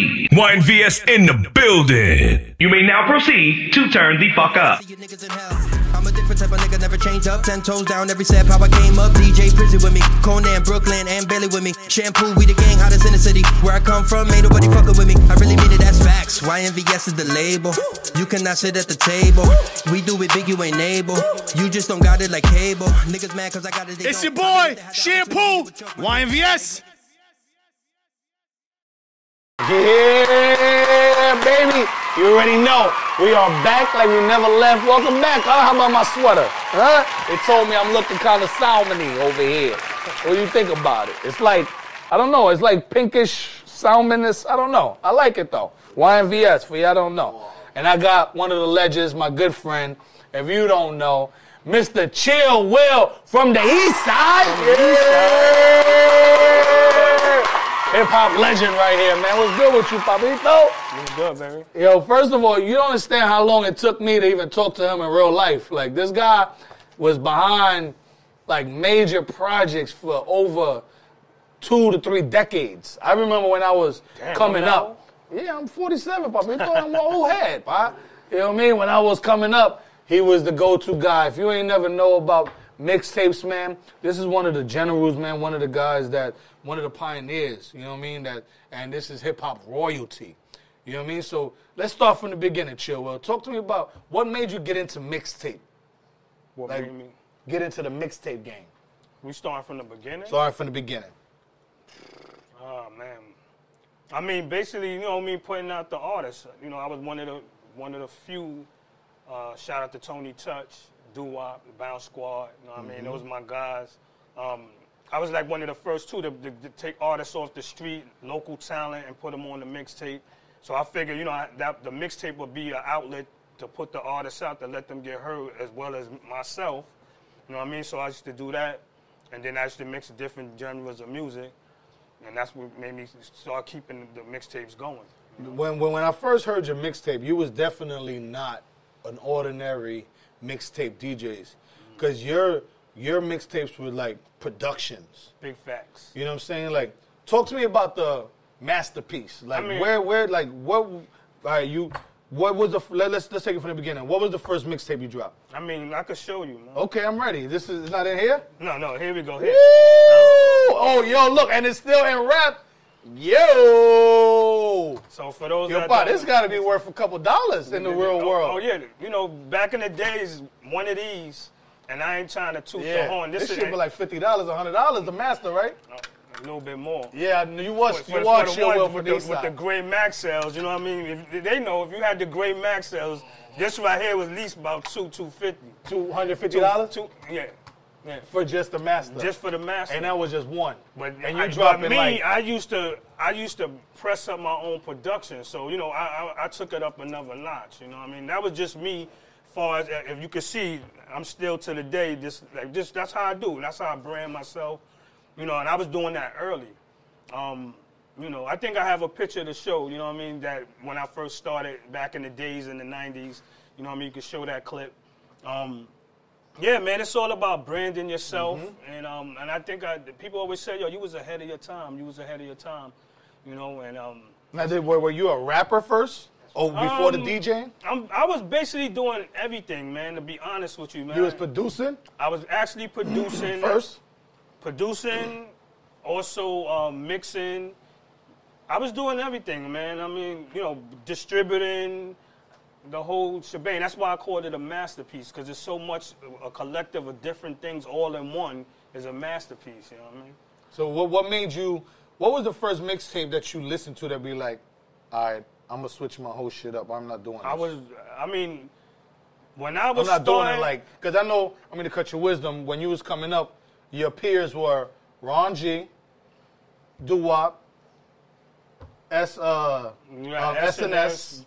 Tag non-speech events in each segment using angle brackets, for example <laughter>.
proceed. YNVS in the building. You may now proceed to turn the fuck up. See you niggas in hell. I'm a different type of nigga, never change up. Ten toes down, every step how I came up. DJ Prison with me, Conan, Brooklyn, and Bailey with me. Shampoo, we the gang, hottest in the city. Where I come from, ain't nobody fucking with me. I really mean it, that's facts. YNVS is the label. You cannot sit at the table. We do it big, you ain't able. You just don't got it like cable. Niggas mad cause I got it. It's your boy, really had the Shampoo, opportunity to choke. YNVS. Yeah, baby. You already know. We are back like we never left. Welcome back. Huh? How about my sweater? Huh? They told me I'm looking kind of salmony over here. What do you think about it? It's like, I don't know. It's like pinkish salmonish. I don't know. I like it though. YNVS for y'all don't know. And I got one of the legends, my good friend. If you don't know, Mr. Chill Will from the East Side. Yeah. Hip hop legend right here, man. What's good with you, Papito? What's good, baby? Yo, first of all, you don't understand how long it took me to even talk to him in real life. Like this guy was behind like major projects for over two to three decades. I remember when I was coming up. Yeah, I'm 47, Papa. You thought I'm an old head, pa. You know what I mean? When I was coming up, he was the go-to guy. If you ain't never know about mixtapes, man, this is one of the generals, man. One of the guys that, one of the pioneers. You know what I mean? That, and this is hip hop royalty. You know what I mean? So let's start from the beginning, Chill. Well, talk to me about what made you get into mixtape. What Like, made me? get into the mixtape game. We start from the beginning. Start from the beginning. Oh man. I mean, basically, you know, me putting out the artists. You know, I was one of the one of the few. Uh, shout out to Tony Touch, Doo Wop, Bounce Squad. You know what I mean? Those my guys. Um, I was like one of the first two to, to, to take artists off the street, local talent, and put them on the mixtape. So I figured, you know, I, that the mixtape would be an outlet to put the artists out to let them get heard, as well as myself. You know what I mean? So I used to do that, and then I used to mix different genres of music, and that's what made me start keeping the mixtapes going. When, when when I first heard your mixtape, you was definitely not an ordinary mixtape DJs, because your your mixtapes were like productions. Big facts. You know what I'm saying? Like, talk to me about the masterpiece. Like, I mean- where where like what? All right, you. What was the? Let, let's let's take it from the beginning. What was the first mixtape you dropped? I mean, I could show you. Man. Okay, I'm ready. This is it's not in here. No, no, here we go. Here. Woo! Oh, yo, look, and it's still in rap. Yo, So for those yo, that pa, don't- this got to be worth a couple dollars in the real oh, world. Oh yeah, you know, back in the days, one of these, and I ain't trying to toot Yeah, the horn. this, This, shit is be like fifty dollars, hundred dollars. The master, right? Oh, a little bit more. Yeah, you watch you watch your for with the, these with the great max sales, you know what I mean? If they know if you had the gray max sales, this right here was at least about two, two fifty. Two hundred fifty dollars Two, yeah, yeah. for just the master. Just for the master. and that was just one. But and you I, dropping me, like I used to, I used to press up my own production. So you know, I, I, I took it up another notch. You know, what I mean, that was just me. Far as if you can see, I'm still to the day just like just that's how I do. That's how I brand myself. You know, and I was doing that early. Um, you know, I think I have a picture to show. You know what I mean? That when I first started back in the days in the '90s. You know what I mean? You can show that clip. Um, yeah, man, it's all about branding yourself, and um, and I think I, people always say, yo, you was ahead of your time. You was ahead of your time, you know. And um, now, did, were, were you a rapper first? Or before the Um, DJing? I'm, I was basically doing everything, man. To be honest with you, man, You was producing I was actually <clears throat> producing first? producing, also um, mixing. I was doing everything, man. I mean, you know, distributing the whole shebang. That's why I called it a masterpiece because it's so much a collective of different things all in one is a masterpiece. You know what I mean? So what what made you what was the first mixtape that you listened to that be like, all right, I'm gonna switch my whole shit up. I'm not doing this. I was, I mean, when I was. I'm not doing it like because I know I'm gonna cut your wisdom. When you was coming up, your peers were Ron G, Doo Wop, S uh, Yeah, uh SNS,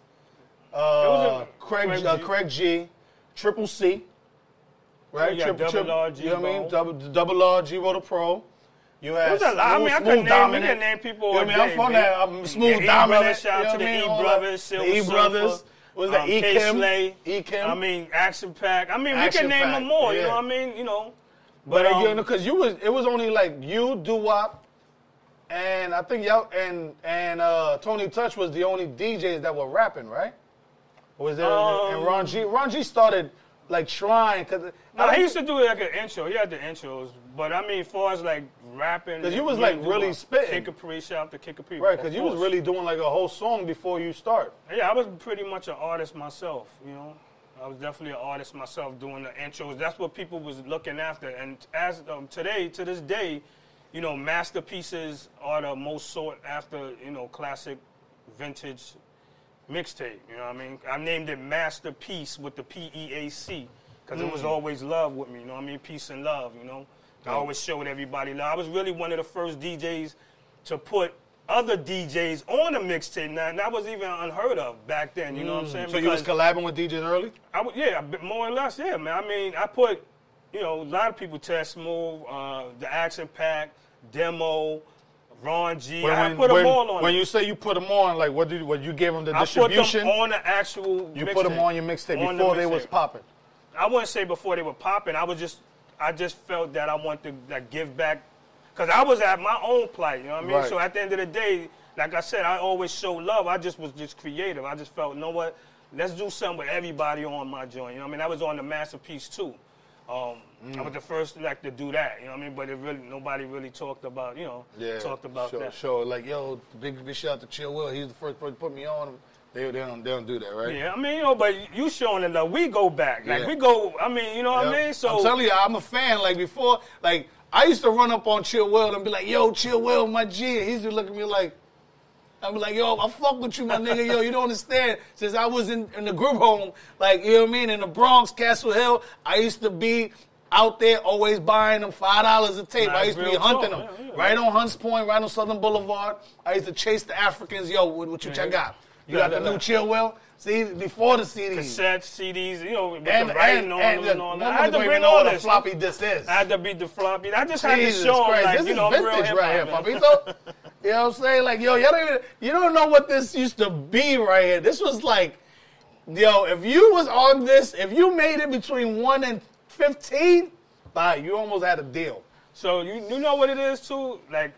uh, a- Craig Craig uh, G. Craig G, Triple C, right? Yeah, Triple, Double R, You know what I mean? Double, double R, G the Pro. You had a lot. I mean, I could name, Dominant. could name people You know what I mean? I'm from that. I'm smooth Yeah, E dominant. Brothers, shout out to the? E Brothers, Silver The E Brothers. Was the um, E K Kim? Slay. E Kim. I mean, Action Pack. I mean, we can name them more. You know what I mean? You know. But But uh, you um, know, because you was it was only like you, Doo Wop, and I think y'all and and uh, Tony Touch was the only DJs that were rapping, right? Was there and Um, Ron G? Ron G started like trying because No, he used to do like an intro. He had the intros, but I mean, as far as like rapping, 'Cause you was, like, really spitting. Kid Capri shout to Kid Capri. right because you was really doing like a whole song before you start. Yeah, I was pretty much an artist myself, you know. I was definitely an artist myself doing the intros. That's what people was looking after. And as um, today, to this day, you know, masterpieces are the most sought after, you know, classic vintage mixtape. You know what I mean? I named it Masterpiece with the P E A C because it was always love with me. You know what I mean? Peace and love. You know, I always showed everybody love. I was really one of the first DJs to put other DJs on a mixtape. Now that was even unheard of back then. You know what I'm saying? So you was Because collabing with DJs early. I would, yeah, more or less, yeah, man. I mean, I put, you know, a lot of people test move, uh, the action pack, demo, Ron G. I put them when, all on. when it. you say you put them on, like what did what you gave them the I put distribution? them on the actual. you put them mixtape. on your mixtape On the before they was popping. I wouldn't say before they were popping. I was just, I just felt that I wanted to like, give back, because I was at my own plight. You know what I mean? Right. So at the end of the day, like I said, I always show love. I just was just creative. I just felt, you know what? Let's do something with everybody on my joint. You know what I mean? I was on the masterpiece too. Um, I Mm. was the first like to do that. You know what I mean? But it really nobody really talked about. You know, Yeah, talked about sure, that. Sure, like yo, big big shout out to Chill Will. He's the first person to put me on. They, they don't they don't do that, right? Yeah, I mean, you know, but you showing the love. We go back. Like Yeah. we go. I mean, you know what I mean? So I'm telling you, I'm a fan. Like before, like I used to run up on Chill Will and be like, "Yo, Chill Will, my G." And he used to look at me like, "I'm like, yo, I fuck with you, my nigga. Yo, you don't understand." Since I was in, in the group home, like you know what I mean, in the Bronx, Castle Hill, I used to be out there always buying them five dollars a tape. Nah, I used to be hunting talk. them Yeah, yeah. right on Hunts Point, right on Southern Boulevard. I used to chase the Africans. Yo, what, what you Yeah. got? You got the new Chill Will? See, before the CDs. cassettes, CDs, you know, with And, and, on and, them the and all that. I had to bring all this. floppy disk is. I had to beat the floppy. I just had to show Christ, like, this you is know, real vintage right here, papito. <laughs> you know what I'm saying? Like, yo, y'all don't even, you don't know what this used to be right here. This was like, yo, if you was on this, if you made it between 1 and 15, bye, you almost had a deal. So you you know what it is too? Like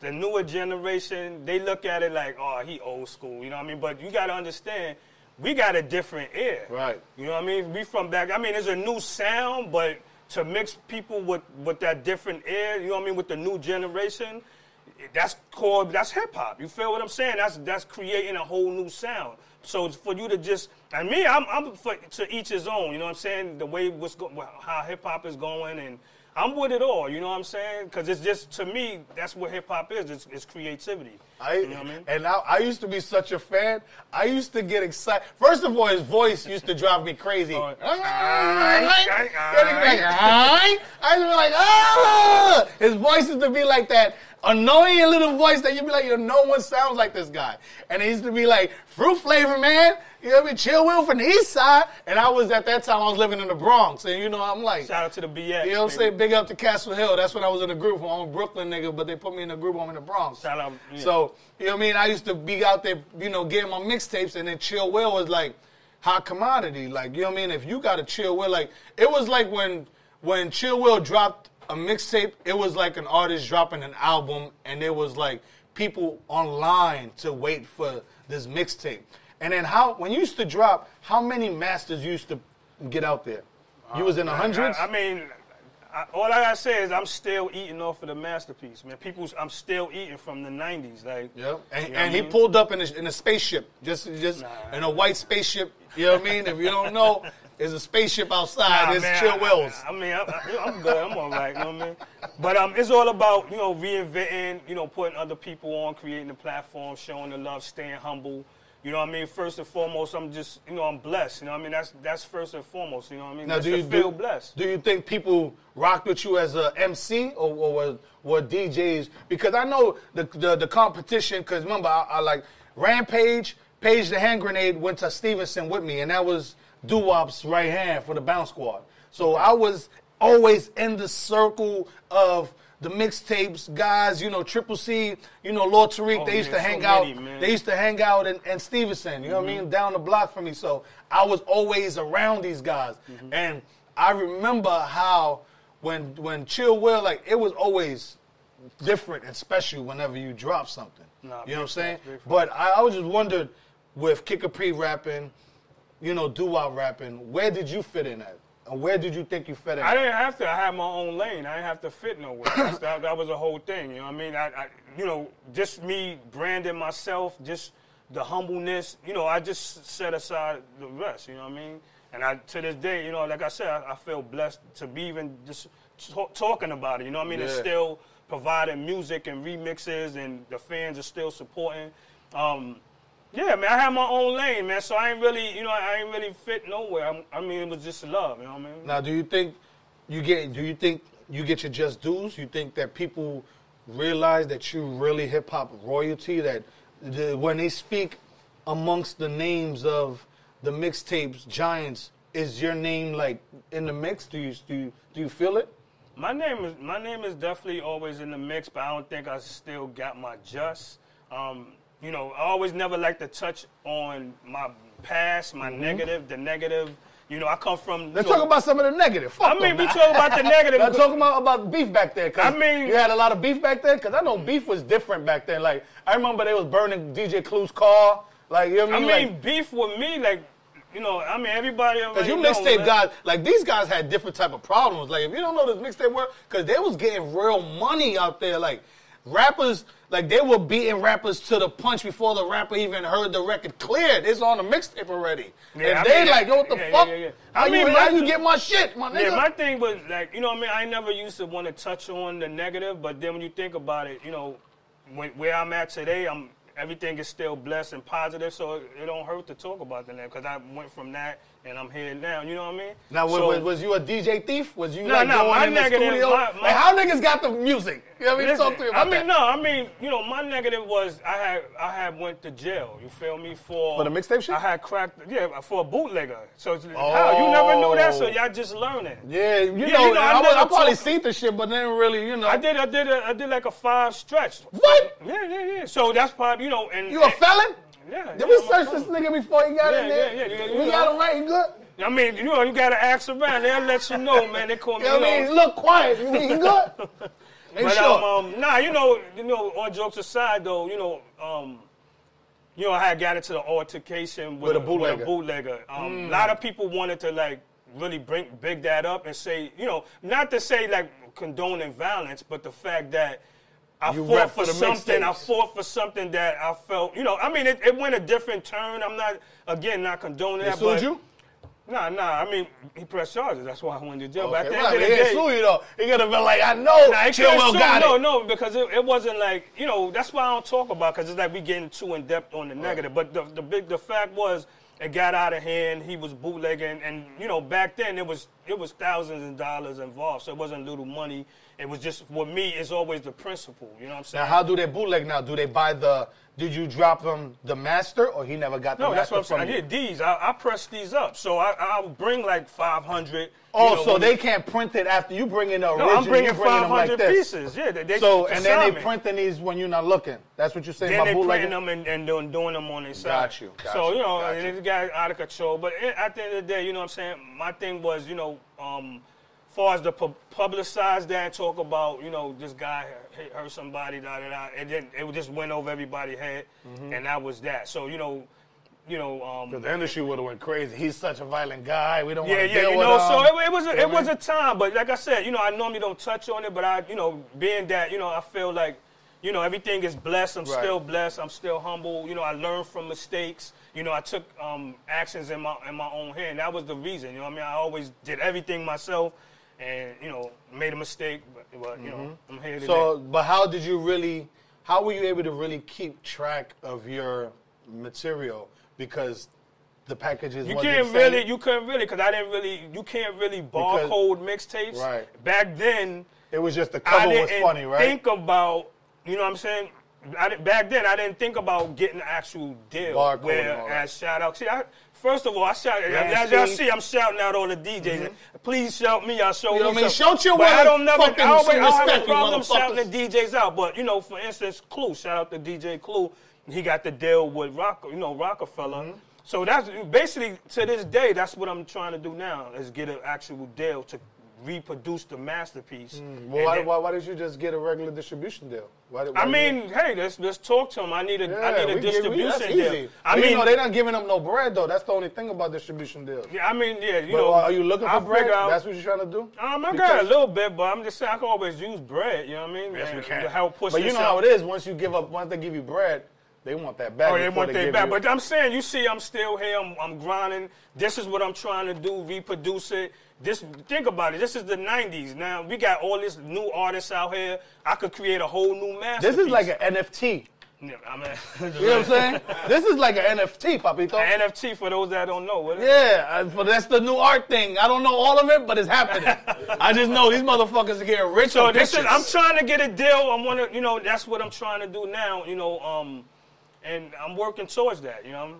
the newer generation, they look at it like, oh, he old school, you know what I mean? But you gotta understand, we got a different ear. Right. You know what I mean? We from back I mean it's a new sound, but to mix people with, with that different ear, you know what I mean, with the new generation, that's called that's hip hop. You feel what I'm saying? That's that's creating a whole new sound. So for you to just and me, I'm, I'm for, to each his own. You know what I'm saying? The way what's go, how hip hop is going, and I'm with it all. You know what I'm saying? Because it's just to me, that's what hip hop is. It's, it's creativity. I, you know what I mean? And I, I used to be such a fan. I used to get excited. First of all, his voice used to drive me crazy. Oh, I used to be like, ah! His voice used to be like that annoying little voice that you'd be like, yo, no one sounds like this guy. And it used to be like, fruit flavor, man. You know what I mean? Chill Will from the east side. And I was, at that time, I was living in the Bronx. And, you know, I'm like, Shout out to the BX. you know what I'm saying? Big up to Castle Hill. That's when I was in a group. I'm a Brooklyn nigga, but they put me in a group I'm in the Bronx. Shout out, yeah. So, you know what I mean? I used to be out there, you know, getting my mixtapes, and then Chill Will was like hot commodity. Like, you know what I mean? If you got a Chill Will, like, it was like when when Chill Will dropped a mixtape, it was like an artist dropping an album, and there was like people online to wait for this mixtape. And then how, when you used to drop, how many masters used to get out there? You was in the uh, hundreds? I, I mean, I, all I gotta say is I'm still eating off of the masterpiece, man. People, I'm still eating from the '90s, like. Yep. And, You know and he mean? pulled up in a, in a spaceship, just just Nah. in a white spaceship. You know what I mean? If you don't know, <laughs> there's a spaceship outside. Nah, there's man, Chill I- Wills. I, I mean, I, I'm good. I'm all right. You know what I mean? But um, it's all about you know reinventing, you know, putting other people on, creating a platform, showing the love, staying humble. You know what I mean? First and foremost, I'm just you know I'm blessed. You know what I mean? That's that's first and foremost. You know what I mean? now, Just do you feel do, blessed. do you think people rocked with you as a MC or, or were, were DJs? Because I know the the, the competition. Because remember, I, I like Rampage, Page the Hand Grenade went to Stevenson with me, and that was Doo-Wop's right hand for the Bounce Squad. So I was always in the circle of the mixtapes guys, you know, Triple C, you know, Lord Tariq, Oh, they used man, to hang so out. many, they used to hang out in, in Stevenson, you know what I mean, mm-hmm. down the block from me. So I was always around these guys. Mm-hmm. And I remember how when when Chill Will, like it was always different and special whenever you drop something. Nah, you know what I'm saying? facts, big facts. But I, I was just wondered with Kid Capri rapping, you know, do wop rapping, where did you fit in at? And where did you think you fit in? I didn't have to. I had my own lane. I didn't have to fit nowhere. That, that was the whole thing. You know what I mean? I, I, you know, just me branding myself, just the humbleness. You know, I just set aside the rest. You know what I mean? And I, to this day, you know, like I said, I, I feel blessed to be even just talk, talking about it. You know what I mean? Yeah. still providing music and remixes, and the fans are still supporting. Um, yeah, man, I had my own lane, man. So I ain't really, you know, I ain't really fit nowhere. I'm, I mean, it was just love. You know what I mean? Now, do you think you get? Do you think you get your just dues? You think that people realize that you really hip hop royalty? That the, when they speak amongst the names of the mixtapes giants, is your name like in the mix? Do you do you, do you feel it? My name is my name is definitely always in the mix, but I don't think I still got my just. Um, you know, I always never like to touch on my past, my negative, the negative. You know, I come from. Mm-hmm. Let's know, talk about some of the negative. Fuck I mean, we talk about the negative. <laughs> Let's talk about, about beef back there. I mean- you had a lot of beef back there. Cause I know beef was different back then. Like I remember they was burning DJ Clue's car. Like you know what I I mean? mean, Like, beef with me, like, you know, I mean, everybody. Cause you mixtape guys, like these guys had different type of problems. Like if you don't know this mixtape work, cause they was getting real money out there. Like rappers, like they were beating rappers to the punch before the rapper even heard the record cleared. It's on the mixtape already. Yeah, and I they mean, like, yo, what the yeah, fuck? yeah. How I you, mean, how my- you get my shit, my nigga? Yeah, my thing was like, you know what I mean? I never used to want to touch on the negative, but then when you think about it, you know, when, where I'm at today, I'm everything is still blessed and positive, so it, it don't hurt to talk about the negative because I went from that and I'm here now. You know what I mean? Now, was, So- was, was you a DJ thief? Was you No, like no, going my in the negative- studio? my- my- like, how niggas got the music? You know what I mean? Listen, Talk to me about I mean, that. no, I mean, you know, my negative was I had I had went to jail. You feel me for For the mixtape shit? I had cracked, yeah, for a bootlegger. So it's, how you never knew that, so Oh. y'all just learning. Yeah, you Yeah, know, you know, I I, was- I probably seen the shit, but then really, you know. I did, I did, a, I did like a five stretch. What? Yeah, yeah, yeah. So that's probably, you know, and You a felon? Yeah. Did yeah, we search this nigga before he got Yeah, in there? yeah, yeah, you we know. got him right. Good. I mean, you know, you gotta ask around. They'll let you know, man. They call me. You know what I mean? Look quiet. You mean good? <laughs> Make But sure. um, um, nah, you know, you know, all jokes aside, though, you know, um, you know, I had got into the altercation with, With a a, bootlegger. With a bootlegger. Um, Mm. A lot of people wanted to like really bring big that up and say, you know, not to say like condoning violence, but the fact that. I You fought for for something. I fought for something that I felt, you know. I mean, it, it went a different turn. I'm not, again, not condoning They that. sued but you? Nah, nah. I mean, he pressed charges. That's why I went to jail. But at Okay, the well, end of he the day, sue you though. He could have been like, I know. Nah, it Chill couldn't Will sue- got no, it. no, because it, it wasn't like you know. That's why I don't talk about because it's like we getting too in depth on the negative. But the, the big the fact was it got out of hand. He was bootlegging, and you know back then it was it was thousands of dollars involved, so it wasn't little money. It was just for me. It's always the principle. You know what I'm saying? Now, how do they bootleg now? Do they buy the? Did you drop them the master, or he never got the no, that's master what I'm from saying. I did these. I, I pressed these up, so I I would bring like 500. Oh, know, so they can't print it after you bring in the original. No, I'm bringing bringing them like 500 pieces. Yeah, they, they So and then they printing these when you're not looking. That's what you're saying Then about they bootlegging. printing them and, and doing, doing them on their side. Got you, got so you, know, got and you. it got out of control. But it, at the end of the day, you know what I'm saying. My thing was, you know, um, far as the pu- publicize that talk about, you know, this guy hurt- hurt somebody, da da da. And then it just went over everybody's head, Mm-hmm. and that was that. So you know, you know, um, The industry would have went crazy. He's such a violent guy. We don't yeah, want to yeah, deal you know. So it, it was a, You know it was a time, but like I said, you know, I normally don't touch on it, but I, you know, being that, you know, I feel like, you know, everything is blessed. I'm Right. still blessed. I'm still humble. You know, I learned from mistakes. You know, I took um, actions in my in my own hand. That was the reason. You know, what I mean, I always did everything myself, and you know, made a mistake, but, but you know, mm-hmm. I'm here today. So, but how did you really? How were you able to really keep track of your material? Because the packages You can't really, you couldn't really, because I didn't really, you can't really barcode mixtapes. Right. Back then, It was just the cover was didn't funny, right? think about, you know what I'm saying? I didn't, back then, I didn't think about getting an actual deal. Barcode where, as shout out, see, I, first of all, I shout, as y'all see, I'm shouting out all the DJs. Please shout me, I'll show You know I me mean? Shout your But I don't never, I always, I don't have respect a problem shouting the DJs out. But, you know, for instance, Clue, shout out to DJ Clue. He got the deal with Rock, you know, Rockefeller. Mm-hmm. So that's basically to this day. That's what I'm trying to do now is get an actual deal to reproduce the masterpiece. Well, why, then- why, why did you just get a regular distribution deal? Why, why I mean, you- hey, let's let's talk to him. I need a I Yeah, need a we give- we- distribution that's deal. easy. I But mean, you know, they're not giving them no bread though. That's the only thing about distribution deals. yeah, I mean, yeah, you But know, are you looking for I bread? out- That's what you're trying to do. Um, I got Because- a little bit, but I'm just saying I can always use bread. You know what I mean? Yes, And To help push. But you know yourself. how it is. Once you give up, once they give you bread, they want that back. Oh, they want their give back. But I'm saying, you see, I'm still here. I'm, I'm grinding. This is what I'm trying to do. Reproduce it. This, think about it. This is the '90s. Now we got all these new artists out here. I could create a whole new masterpiece. this is like an NFT. Yeah, I mean, <laughs> You know what I'm saying? this is like an NFT, Papito. An NFT for those that don't know. What is it? Yeah, I- but that's the new art thing. I don't know all of it, but it's happening. <laughs> I just know these motherfuckers are getting rich So this pictures. is. I'm trying to get a deal. I'm wanna, you know, that's what I'm trying to do now. You know, um, and I'm working towards that. You know,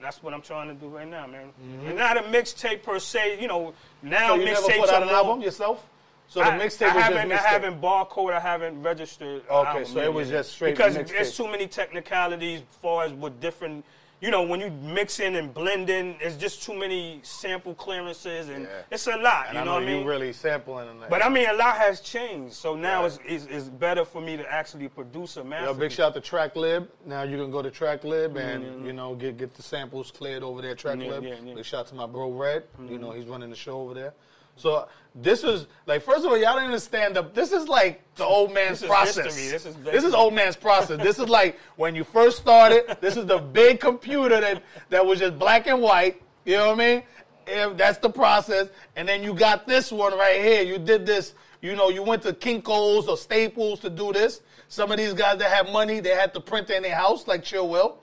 that's what I'm trying to do right now, man. It's not a mixtape per se. You know, now Mm-hmm. so you never mixtapes put out an album yourself? So the mixtape I was haven't, just I haven't barcode. I haven't registered. Okay, album so it was just straight because mixtape. there's too many technicalities as far as with different. You know, when you mix in and blend in, it's just too many sample clearances, and Yeah. it's a lot. And you know know what I mean? you really sampling in that. But I mean, a lot has changed. So now Right. it's, it's, it's better for me to actually produce a Yo, big shout out to TrackLib. Now you can go to TrackLib and you know get get the samples cleared over there. TrackLib. Mm-hmm. Yeah, yeah, yeah. Big shout out to my bro Red. You know he's running the show over there. So this is like first of all, y'all didn't understand up. This is like the old man's This process. history. This is this is old man's process. this is like when you first started. This is the big computer that that was just black and white. You know what I mean? If that's the process. And then you got this one right here. You did this. You know, you went to Kinko's or Staples to do this. Some of these guys that had money, they had to print in their house, like Chill Will.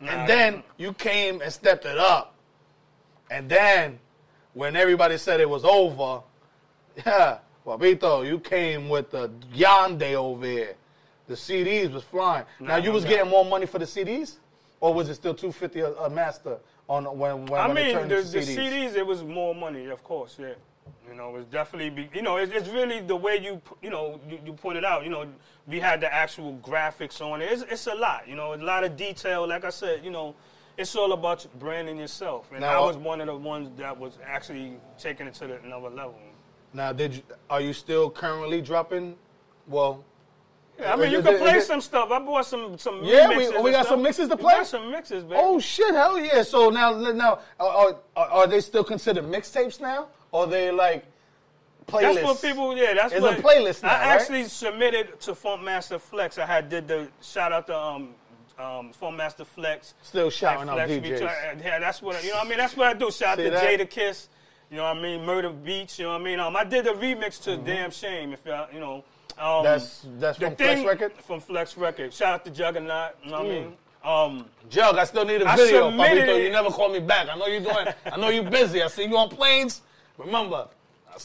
And then you came and stepped it up. And then, when everybody said it was over, yeah, Papito, you came with the Yonde over here. The CDs was flying. now you was getting more money for the CDs, or was it still two fifty a, a master on when when, I when mean, the, the CDs? CDs, it was more money, of course, yeah. You know, it's definitely, be, you know, it's, it's really the way you, you know, you, you put it out. You know, we had the actual graphics on it. It's, it's a lot, you know, a lot of detail. Like I said, you know, it's all about branding yourself. And Now- I was one of the ones that was actually taking it to the, another level. Now, did you, are you still currently dropping? Well, Yeah, I mean, you can play some stuff. I bought some some Yeah, we- we got stuff. some mixes to play? got some mixes, baby. oh shit, hell yeah! So now, now, are, are, are they still considered mixtapes now, or they like playlists? That's what people. Yeah, that's It's what a playlist now, I right? actually submitted to Funk Master Flex. I had did the shout out to um um Master Flex. Still shouting out DJs. try- yeah, that's what I, you know. what I mean, that's what I do. Shout out to that? Jadakiss. You know what I mean? Murder Beats. You know what I mean? Um, I did a remix to Damn Shame. If y'all, you know. Um, Mm-hmm. That's that's from Flex Record. From Flex Record. Shout out to Juggernaut. You know what I Mm. mean? Um, Jug, I still need a I video, Papito. You never call me back. I know you're doing. I know you're busy. I see you on planes. Remember,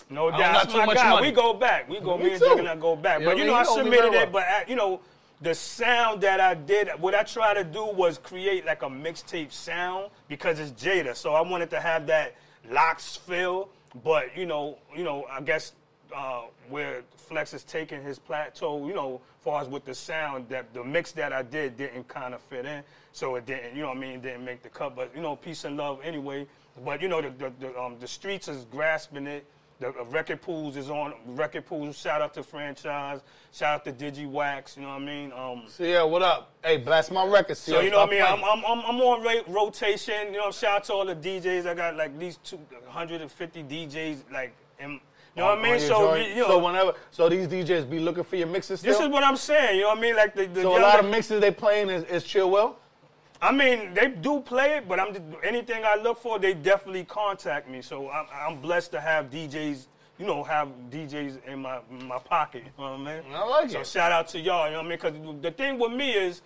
No I don't doubt. That's too my much guy. money. We go back. We go. Me Me, and. Juggernaut go back. You but you know, I I mean? You know me submitted it. But uh, you know, the sound that I did, what I tried to do was create like a mixtape sound because it's Jada. So I wanted to have that locks feel. But you know, you know, I guess uh, where Flex is taking his plateau, you know, far as with the sound, that the mix that I did didn't kind of fit in. So it didn't, you know I mean, it didn't make the cut. But you know, peace and love anyway. But you know, the the, the, um, the streets is grasping it. The record pools is on record pools. Shout out to franchise. Shout out to Digi Wax. You know what I mean? Um, so yeah, what up? Hey, blast my record. so you know what I mean? I'm, I'm, I'm, I'm on ra- rotation. You know, shout out to all the DJs. I got like these 250 DJs. Like, in, you know what I mean? So you know, so whenever, so these DJs be looking for your mixes still. this is what I'm saying. You know what I mean? Like the, the so a lot of mixes they playing is, is Chill Will. I mean, they do play it, but I'm just, anything I look for, they definitely contact me. So I'm, I'm blessed to have DJs. You know, have DJs in my in my pocket. You know what I mean? I like So it. shout out to y'all. You know what I mean? Because the thing with me is,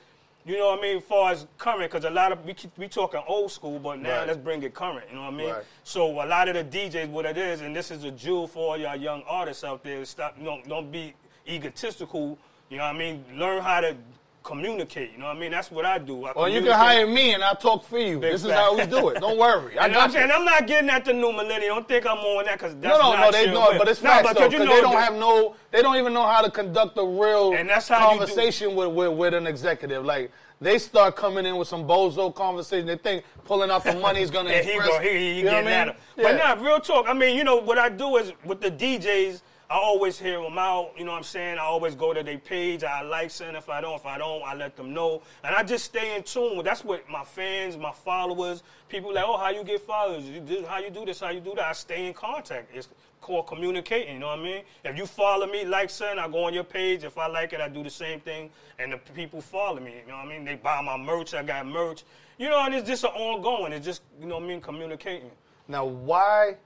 you know what I mean, as far as current, because a lot of we keep, we talking old school, but now Right. let's bring it current. You know what I mean? Right. So a lot of the DJs, what it is, and this is a jewel for all y'all young artists out there. Stop, don't don't be egotistical. You know what I mean? Learn how to communicate. You know what I mean? That's what I do. I Or you can hire me and I'll talk for you. Big this is how we do it. Don't worry. <laughs> I And I'm got saying you. I'm not getting at the new millennium. Don't think I'm on that because No, that's no, not no, they know, with. but it's No, facts but though, you because know they don't have no, they don't even know how to conduct a real And that's how conversation with, with with an executive. Like they start coming in with some bozo conversation. They think pulling out the money is gonna <laughs> And he impress. go, he, he you know getting I at mean? him. But Yeah. nah, real talk. I mean, you know, what I do is with the DJs, I always hear them out. You know what I'm saying? I always go to their page. I like something. If I don't, if I don't, I let them know. And I just stay in tune. That's what my fans, my followers, people like, oh, how you get followers? You do, how you do this? How you do that? I stay in contact. It's called communicating. You know what I mean? If you follow me, like something, I go on your page. If I like it, I do the same thing. And the people follow me. You know what I mean? They buy my merch. I got merch. You know, and it's just an ongoing. It's just, you know what I mean, communicating. Now, why?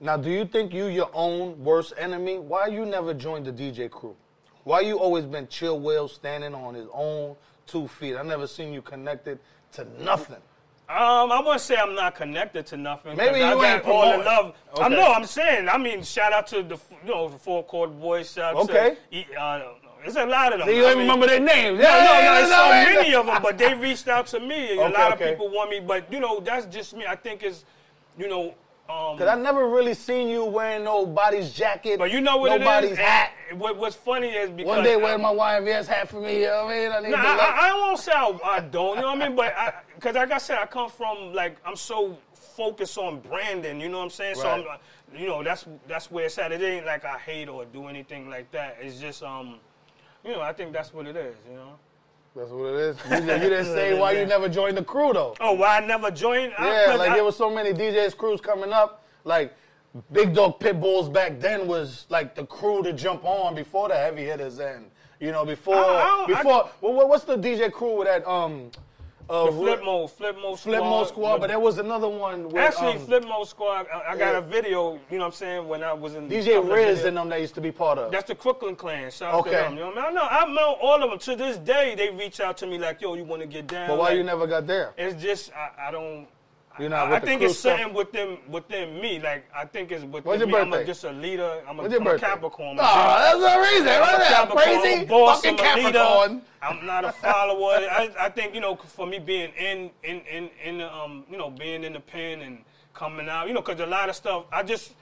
Now, do you think you your own worst enemy? Why you never joined the DJ crew? Why you always been chill Will standing on his own two feet? I never seen you connected to nothing. Um, I wouldn't say I'm not connected to nothing. Maybe I you got ain't all the promoting. love. I know. I'm saying. I mean, shout out to the you know the four chord boys. Shout out Okay. to uh, there's a lot of them. You don't mean- remember their names. No, no, no. Yeah, so many of them, but they reached out to me. Okay, a lot okay. of people want me, but you know that's just me. I think it's you know. Um, Cause I never really seen you wearing nobody's jacket. but you know what nobody's it is. hat. And What, what's funny is because One day wear my YNVS hat for me. You know what I mean? I need Nah. I, I, won't say I, I don't, you know what I mean? But because like I said, I come from like I'm so focused on branding, you know what I'm saying? So I'm, uh, you know, that's that's where it's at. It ain't like I hate or do anything like that. It's just um, you know, I think that's what it is, you know. That's what it is. You, <laughs> you didn't say why you never joined the crew though. Oh, why I never joined? I- Yeah, like I- there was so many DJs crews coming up. Like Big Dawg Pitbulls back then was like the crew to jump on before the heavy hitters and you know before I- before well, what- what's the DJ crew with that um uh, the flip mode, flip mode squad. Flip Mode Squad, but there was another one with Actually, um, flip mode squad. I, I got yeah. a video. You know what I'm saying? When I was in DJ couple of Riz and them that used to be part of. That's the Crooklyn clan. Shout out Okay. them. You know what I mean? I know, I know all of them. To this day, they reach out to me like, "Yo, you want to get down?" but why Like, you never got there? It's just I, I don't. You're not I, I think it's stuff? something within within me. Like I think it's within When's your me. I'm a, just a leader. I'm a, When's your I'm a? Capricorn. Oh, that's the reason. I'm What is that? Capricorn. Crazy? Boss. Fucking I'm a leader. Capricorn. I'm not a follower. I, I think you know, for me being in in in in the, um you know being in the pen and coming out, you know, because a lot of stuff I just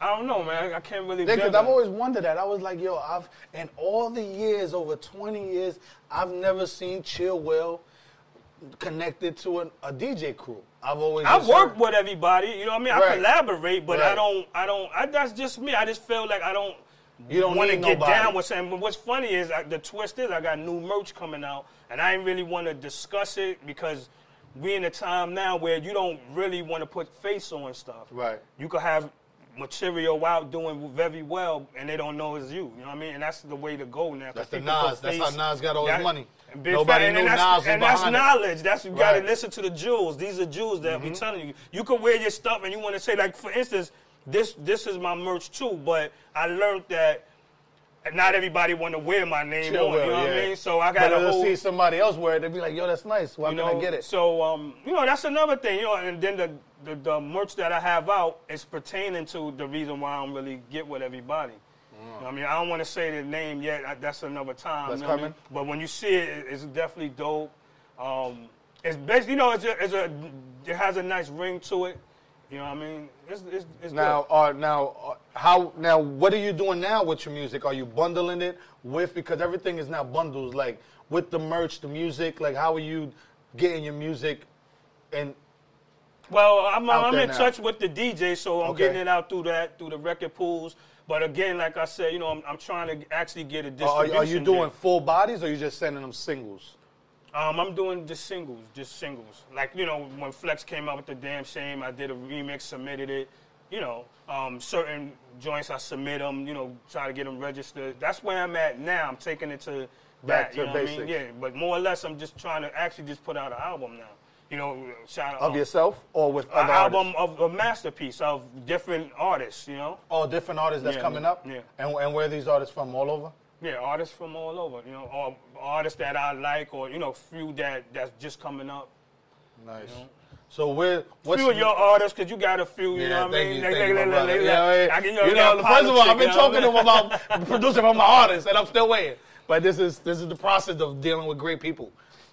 I don't know, man. I can't really. Because I've always wondered that. I was like, yo, I've in all the years, over 20 years, I've never seen Chill Will connected to an, a DJ crew. I've always I work heard- with everybody, you know what I mean? I Right. collaborate, but I don't, I don't, I, that's just me. I just feel like I don't, You don't want to get nobody. down with something. But what's funny is I, the twist is I got new merch coming out, and I ain't really want to discuss it because we in a time now where you don't really want to put face on stuff. Right. You could have material out doing very well, and they don't know it's you. You know what I mean? And that's the way to go now. That's the Nas. That's face- how Nas got all his That- money. Big Nobody fact, and knew that's, Nas and that's it. knowledge. That's you got to Right. Mm-hmm. listen to the jewels. These are jewels that I'm telling you. You can wear your stuff and you want to say like, for instance, this this is my merch too. But I learned that not everybody want to wear my name Chill on. Will, you know what. I mean? So I got to see somebody else wear it, they'll be like, yo, that's nice. Why You can know, I get it? so um, you know that's another thing. You know, and then the, the the merch that I have out is pertaining to the reason why I don't really get with everybody. You know I mean, I don't want to say the name yet. I, that's another time. That's you know what I coming. mean? But when you see it, it- it's definitely dope. Um, it's basically, you know, it's a, it's a, it has a nice ring to it. You know what I mean? It's, it's, it's Now, uh, now, uh, how? Now, what are you doing now with your music? Are you bundling it with because everything is now bundles, like with the merch, the music. Like, how are you getting your music? And Well, I'm, I'm in now. touch with the DJ, so I'm Okay. getting it out through that, through the record pools. But again, like I said, you know, I'm, I'm trying to actually get a are, distribution. are you doing full bodies, or you just sending them singles? Um, I'm doing just singles, just singles. Like you know, when Flex came out with the damn shame, I did a remix, submitted it. You know, um, certain joints I submit them. You know, try to get them registered. That's where I'm at now. I'm taking it to Back that. to you know what I mean? Yeah, but more or less, I'm just trying to actually just put out an album now. You know, shout out Of yourself or with An other album artists? of a masterpiece of different artists. You know. All different artists that's Yeah, coming up. yeah. And and where are these artists from? All over. Yeah, artists from all over, you know, or artists that I like, or you know, few that that's just coming up. Nice. So where? What's few of your artists, cause you got a few, you Yeah, know what I mean? you, Like, thank you, like, my like, brother. like, Yeah, like, yeah. I can- You know, first of all, I've been talking to you know about <laughs> producing from my artists, and I'm still waiting. but this is this is the process of dealing with great people.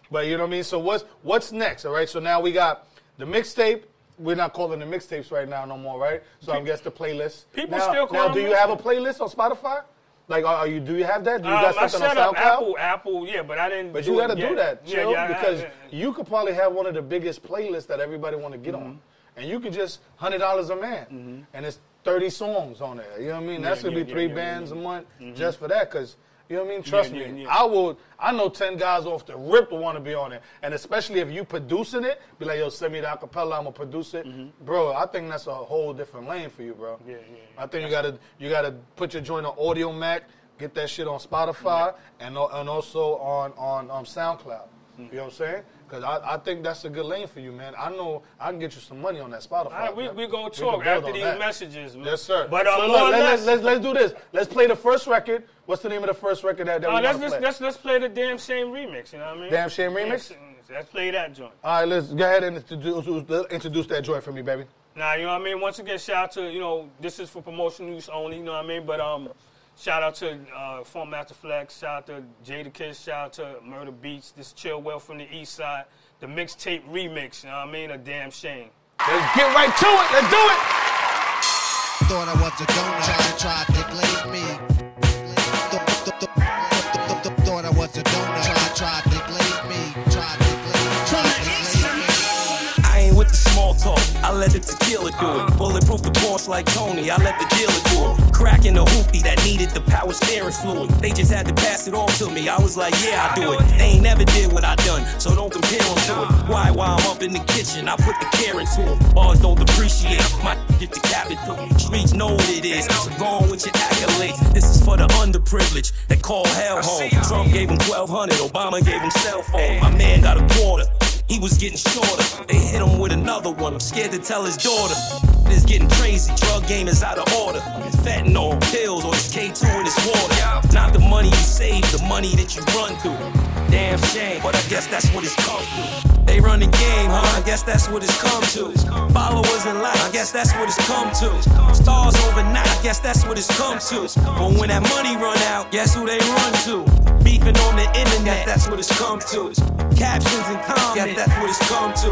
But you know what I mean. So what's what's next? All right. So now we got the mixtape. We're not calling the mixtapes right now no more, right? So I guess the playlist. People now, still call Now, do you have a playlist on Spotify? Like, are, you? Do you have that? Do you Um, got I something set on up SoundCloud? Apple, Apple, yeah, but I didn't. But you got to do that, Yeah, chill, yeah, I- because I- you could probably have one of the biggest playlists that everybody want to get on, Mm-hmm. and you could just hundred dollars a man, and it's thirty songs on there. You know what I mean? That's Yeah, gonna be three bands a month just for that, because. You know what I mean? Trust yeah, me. yeah. I will. I know ten guys off the rip will want to be on it, and especially if you producing it, be like, "Yo, send me the acapella. I'm gonna produce it, bro." I think that's a whole different lane for you, bro. Mm-hmm. Yeah, yeah, yeah. I think you gotta you gotta put your joint on Audiomack, get that shit on Spotify, and al- and also on on um, SoundCloud. You know what I'm saying? Because I, I think that's a good lane for you, man. I know I can get you some money on that Spotify. All right, we, man. we go talk build after these that. messages, man. Yes, sir. But uh, so look, let, us let's, let's do this. Let's play the first record. What's the name of the first record that, that uh, we let's, want to just, play? let's let's play the damn shame remix. You know what I mean? Damn Shame remix? Yes, let's play that joint. All right, let's go ahead and introduce, introduce that joint for me, baby. Now, you know what I mean? Once again, shout out to, you know, this is for promotional use only, you know what I mean? But um, shout out to uh, Funk Master Flex, shout out to Jadakiss, shout out to Murder Beats, this Chill Will from the East Side, the mixtape remix, you know what I mean? A damn shame. Let's get right to it. Let's do it. Thought I was a donut, tried, tried to glaze me. Let the tequila do it. Bulletproof the Porsche like Tony. I let the dealer do it. Cracking the hoopty that needed the power steering fluid. They just had to pass it on to me. I was like, yeah, I do it. They ain't never did what I done, so don't compare them to it. Why? While I'm up in the kitchen, I put the care into it. Bars don't depreciate. My get the capital. Streets know what it is. So go on with your accolades. This is for the underprivileged that call hell home. Trump gave him 1200. Obama gave him cell phone. My man got a quarter. He was getting shorter. They hit him with another one. I'm scared to tell his daughter. It's getting crazy. Drug game is out of order. It's fentanyl, pills, or it's K2 in this water. Not the money you save, the money that you run through. Damn shame, but I guess that's what it's come to. They run the game, huh? I guess that's what it's come to. Followers in line, I guess that's what it's come to. Stars overnight, I guess that's what it's come to. But when that money run out, guess who they run to? Beefing on the internet, that's what it's come to. Captions and comments, that's what it's come to.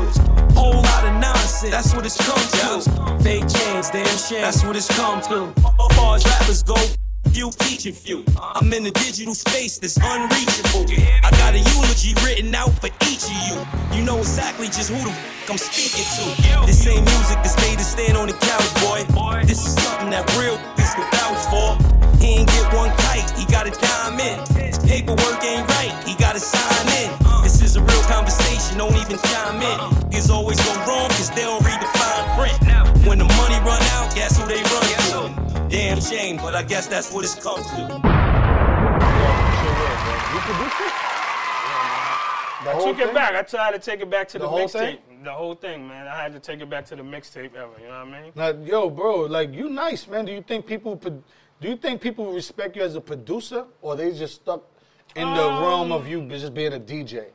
Whole lot of nonsense, that's what it's come to. Fake chains, damn shame, that's what it's come to. As far as rappers go, few teaching few. I'm in a digital space that's unreachable. I got a eulogy written out for each of you. You know exactly just who the f- I'm speaking to. This ain't music that's made to stand on the couch, boy. This is something that real is can vouch for. He ain't get one kite, he got a dime in. His paperwork ain't right, he gotta sign in. This is a real conversation, don't even chime in. Niggas always go wrong cause they don't read the fine print. When the shame, but I guess that's what it's come to. You produced it? The I whole took it back. I tried to take it back to The the, whole thing? mixtape. The whole thing, man. I had to take it back to the mixtape ever, you know what I mean? Now, yo, bro, like you nice, man. Do you think people pro- do you think people respect you as a producer, or they just stuck in the Um, realm of you just being a DJ?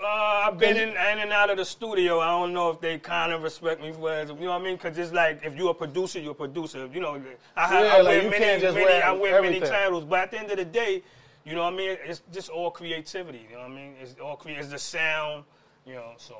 Uh, I've been in, in and out of the studio. I don't know if they kind of respect me for as you know what I mean. Because it's like if you're a producer, you're a producer. You know, I have Yeah, I like, wear many, many wear I wear many titles. But at the end of the day, you know what I mean. It's just all creativity. You know what I mean. It's all cre- It's the sound. You know, so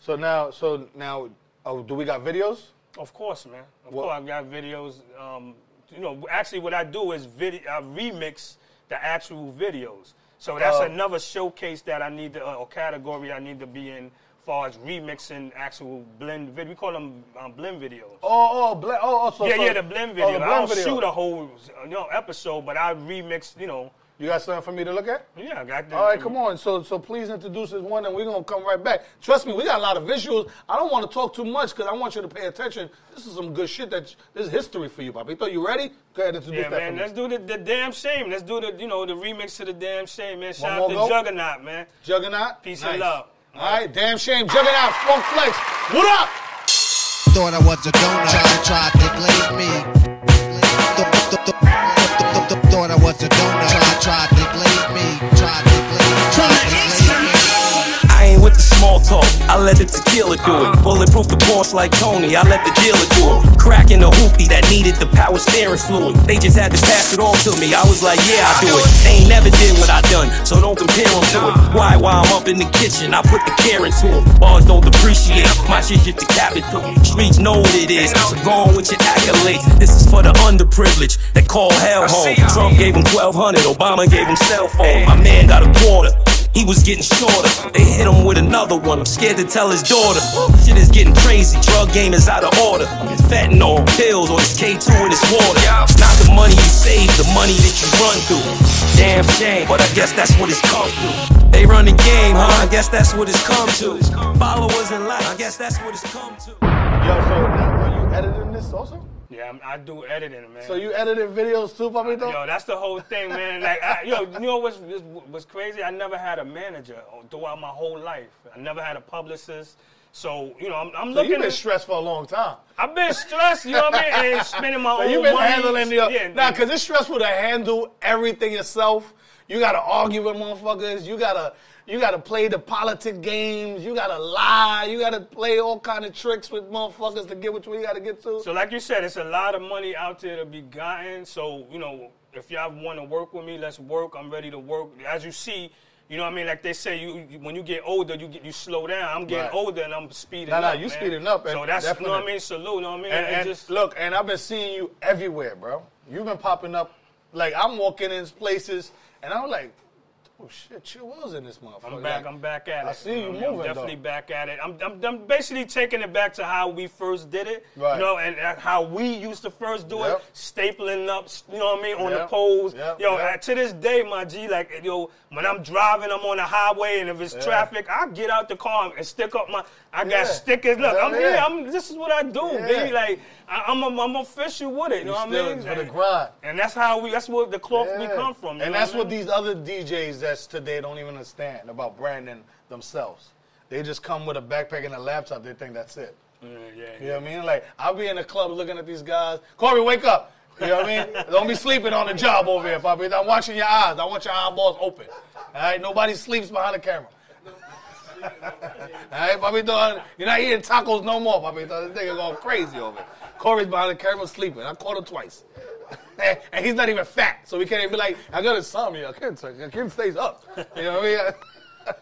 So now, so now, oh, do we got videos? of course, man. Of What- course, I've got videos. Um, you know, actually, what I do is video. I remix the actual videos. So that's Oh. another showcase that I need to, uh, or category I need to be in, far as remixing actual blend video. We call them um, blend videos. Oh, oh, bl- oh, oh, so yeah, so- yeah, the blend oh, video. the I don't video. shoot a whole you know episode, but I remix. You know, You got something for me to look at? yeah, I got the. All right, come on. So, so please introduce this one, and we're gonna come right back. Trust me, we got a lot of visuals. I don't want to talk too much because I want you to pay attention. This is some good shit. That this is history for you, Papito. You ready? Go ahead, introduce Yeah, that man. for Let's me. do the, the damn shame. Let's do the you know the remix to the damn shame, man. Shout more out to go? Juggernaut, man. Juggernaut. Peace nice. and love. All right, damn shame. Juggernaut, Funk Flex. What up? Thought I was a donut, tried, tried to glaze me. Th- th- th- th- th- th- A donut, tried, to glaze me. Tried small talk. I let the tequila do it. Bulletproof the boss like Tony, I let the dealer do it. Cracking the hoopty that needed the power steering fluid. They just had to pass it on to me. I was like, yeah, I do it. They ain't never did what I done, so don't compare them to it. Why? While I'm up in the kitchen, I put the care into it. Bars don't depreciate, my shit hit just decapitate. Streets know what it is, so go on with your accolades. This is for the underprivileged that call hell home. Trump gave him 1200, Obama gave him cell phone. My man got a quarter. He was getting shorter. They hit him with another one. I'm scared to tell his daughter. Shit is getting crazy. Drug game is out of order. Fentanyl, pills, or it's K2 in his water. Not the money you save, the money that you run through. Damn shame, but I guess that's what it's come to. They run the game, huh? I guess that's what it's come to. Followers in line, I guess that's what it's come to. Yo, so now are you editing this also? Yeah, I'm, I do editing, man. So you edited videos too, Papito? Yo, that's the whole thing, man. Like, I, yo, you know what's what's crazy? I never had a manager throughout my whole life. I never had a publicist. So you know, I'm, I'm So looking. you've been at, stressed for a long time. I've been stressed. You know what I mean? And spending my <laughs> So own you've been money. handling the yeah, nah, cause it's stressful to handle everything yourself. You gotta argue with motherfuckers. You gotta you gotta play the politic games. You gotta lie. You gotta play all kind of tricks with motherfuckers to get what you gotta get to. So like you said, it's a lot of money out there to be gotten. So, you know, if y'all want to work with me, let's work. I'm ready to work. As you see, you know what I mean? Like they say, you, you when you get older, you get you slow down. I'm getting Right. older and I'm speeding Nah, nah, up. you man. speeding up, and So that's you know what I mean. Salute, you know what I mean? And, and just look, and I've been seeing you everywhere, bro. You've been popping up. Like I'm walking in places, and I'm like, oh shit, Chill Will's in this motherfucker. I'm back. Like, I'm back at it. I see you know I mean? moving, I'm definitely though. back at it. I'm, I'm, I'm basically taking it back to how we first did it. Right. You know, and uh, how we used to first do Yep. it, stapling up. You know what I mean on the poles. Yep. Yo, Yep. uh, to this day, my G, like yo, when I'm driving, I'm on the highway, and if it's traffic, I get out the car and stick up my. I Yeah. got stickers. Look, Yeah, I'm yeah. here. I'm. This is what I do, Yeah. baby. Like I, I'm, a, I'm official with it. You know what I mean? for the grind. And that's how we. That's what the cloth we come from. and know that's I what mean? these other DJs that's today don't even understand about branding themselves. They just come with a backpack and a laptop. They think that's it. Yeah, yeah, You know what I mean? Like I'll be in the club looking at these guys. Corey, wake up. You know what I mean? <laughs> Don't be sleeping on the job over here, Bobby. I'm watching your eyes. I want your eyeballs open. All right? Nobody sleeps behind the camera. Right, Bobby? You're not eating tacos no more, Bobby. This nigga going crazy over it. Corey's behind the camera sleeping. I caught him twice. <laughs> and he's not even fat, so we can't even be like, I got insomnia. I can't, I can't stays up. You know what I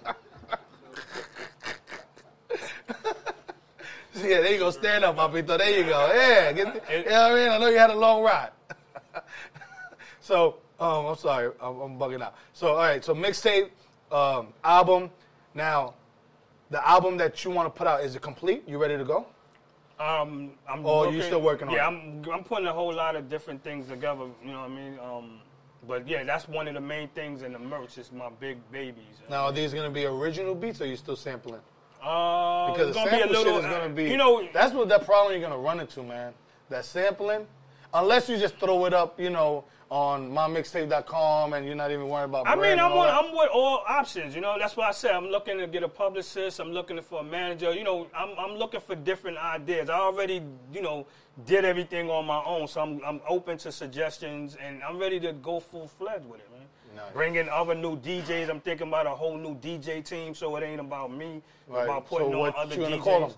mean? <laughs> Yeah, there you go. Stand up, Papito. There you go. Yeah. Get the, you know what I mean? I know you had a long ride. <laughs> so, um, I'm sorry. I'm, I'm bugging out. So, all right. So, mixtape, um, album. Now, the album that you want to put out, is it complete? You ready to go? Um, I'm Or you still working on yeah, it? I'm I'm putting a whole lot of different things together. You know what I mean? Um, but yeah, that's one of the main things in the merch is my big babies. Now, are these going to be original beats or are you still sampling? uh, Because the gonna be a sample little. shit is going to be. you know, that's what that problem you're going to run into, man. That sampling. Unless you just throw it up, you know, on mymixtape.com and you're not even worried about I mean, I'm on. I'm with all options. You know, that's why I said I'm looking to get a publicist. I'm looking for a manager. You know, I'm, I'm looking for different ideas. I already, you know, did everything on my own, so I'm, I'm open to suggestions and I'm ready to go full fledged with it, man. Nice. Bring in other new DJs. I'm thinking about a whole new DJ team, so it ain't about me. Right. about So putting on what other DJs.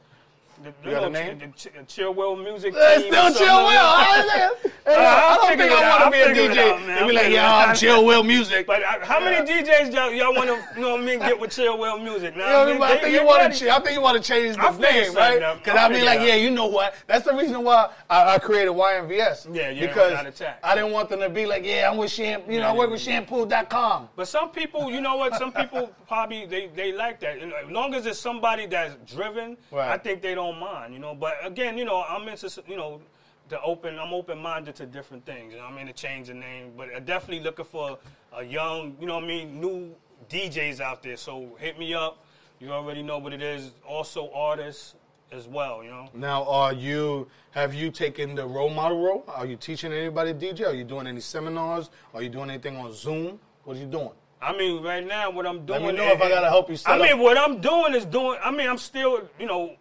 The, You got a name? The, the, the Chill Will Music It's Team. still or something chill like I, <laughs> I, I don't think I want to be a I'll figure it DJ. out, be like, yeah. I'm chill Will music. But uh, how many DJs y'all, y'all want to, you know what I mean, get with Chill Will Music? Now, You know I mean? I think they you want to. I think you want to change the name, right? Because I'll I'll be like, yeah, you know what? That's the reason why I, I created YNVS. Yeah, yeah, because. I didn't want them to be like, yeah, I'm with shampoo. You know, I work with shampoo.com. But some people, you know what? Some people probably they, they like that. As long as it's somebody that's driven, I think they don't mind. You know. But again, you know, I'm into you know the open. I'm open minded to different things. You know, I mean to change the name, but I'm definitely looking for a young, you know, I mean, new DJs out there. So hit me up. You already know what it is. Also artists as well. You know. Now, are you? Have you taken the role model role? Are you teaching anybody DJ? Are you doing any seminars? Are you doing anything on Zoom? What are you doing? I mean, right now, what I'm doing. Let me know if I gotta help you I mean, up. what I'm doing is doing. I mean, I'm still, you know.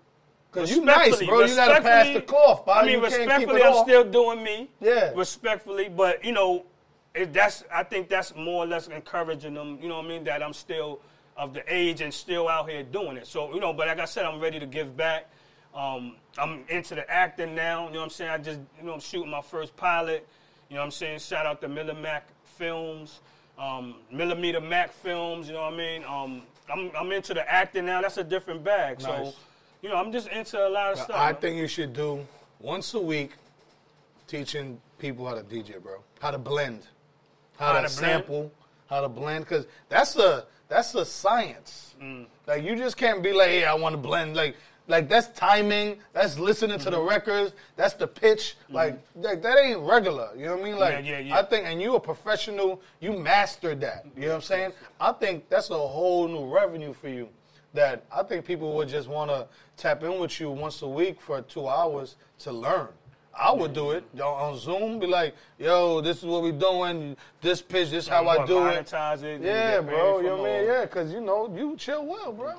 Because you nice, bro. You gotta pass the cloth, bro. I mean, You respectfully, I'm all. still doing me. Yeah. Respectfully, but you know, it, that's. I think that's more or less encouraging them. You know what I mean? That I'm still of the age and still out here doing it. So you know, but like I said, I'm ready to give back. Um, I'm into the acting now. You know what I'm saying? I just you know I'm shooting my first pilot. You know what I'm saying? Shout out to Miller Mac Films, um, Millimeter Mac Films. You know what I mean? Um, I'm I'm into the acting now. That's a different bag. So Nice. You know, I'm just into a lot of stuff. I think you should do once a week teaching people how to DJ, bro. How to blend, how, How to, to sample, how to blend, because that's a that's a science. Mm. Like you just can't be like, hey, I want to blend. Like like that's timing. That's listening to the Mm-hmm. records. That's the pitch. Like that, that ain't regular. You know what I mean? Like Yeah, yeah, yeah. I think, and you a professional. You mastered that. You know what I'm saying? I think that's a whole new revenue for you. That I think people would just want to tap in with you once a week for two hours to learn. I would do it on on Zoom. Be like, yo, this is what we doing. This pitch. This how I do it. monetize it. Yeah, bro. You know what I mean? Yeah, because you know you chill well, bro.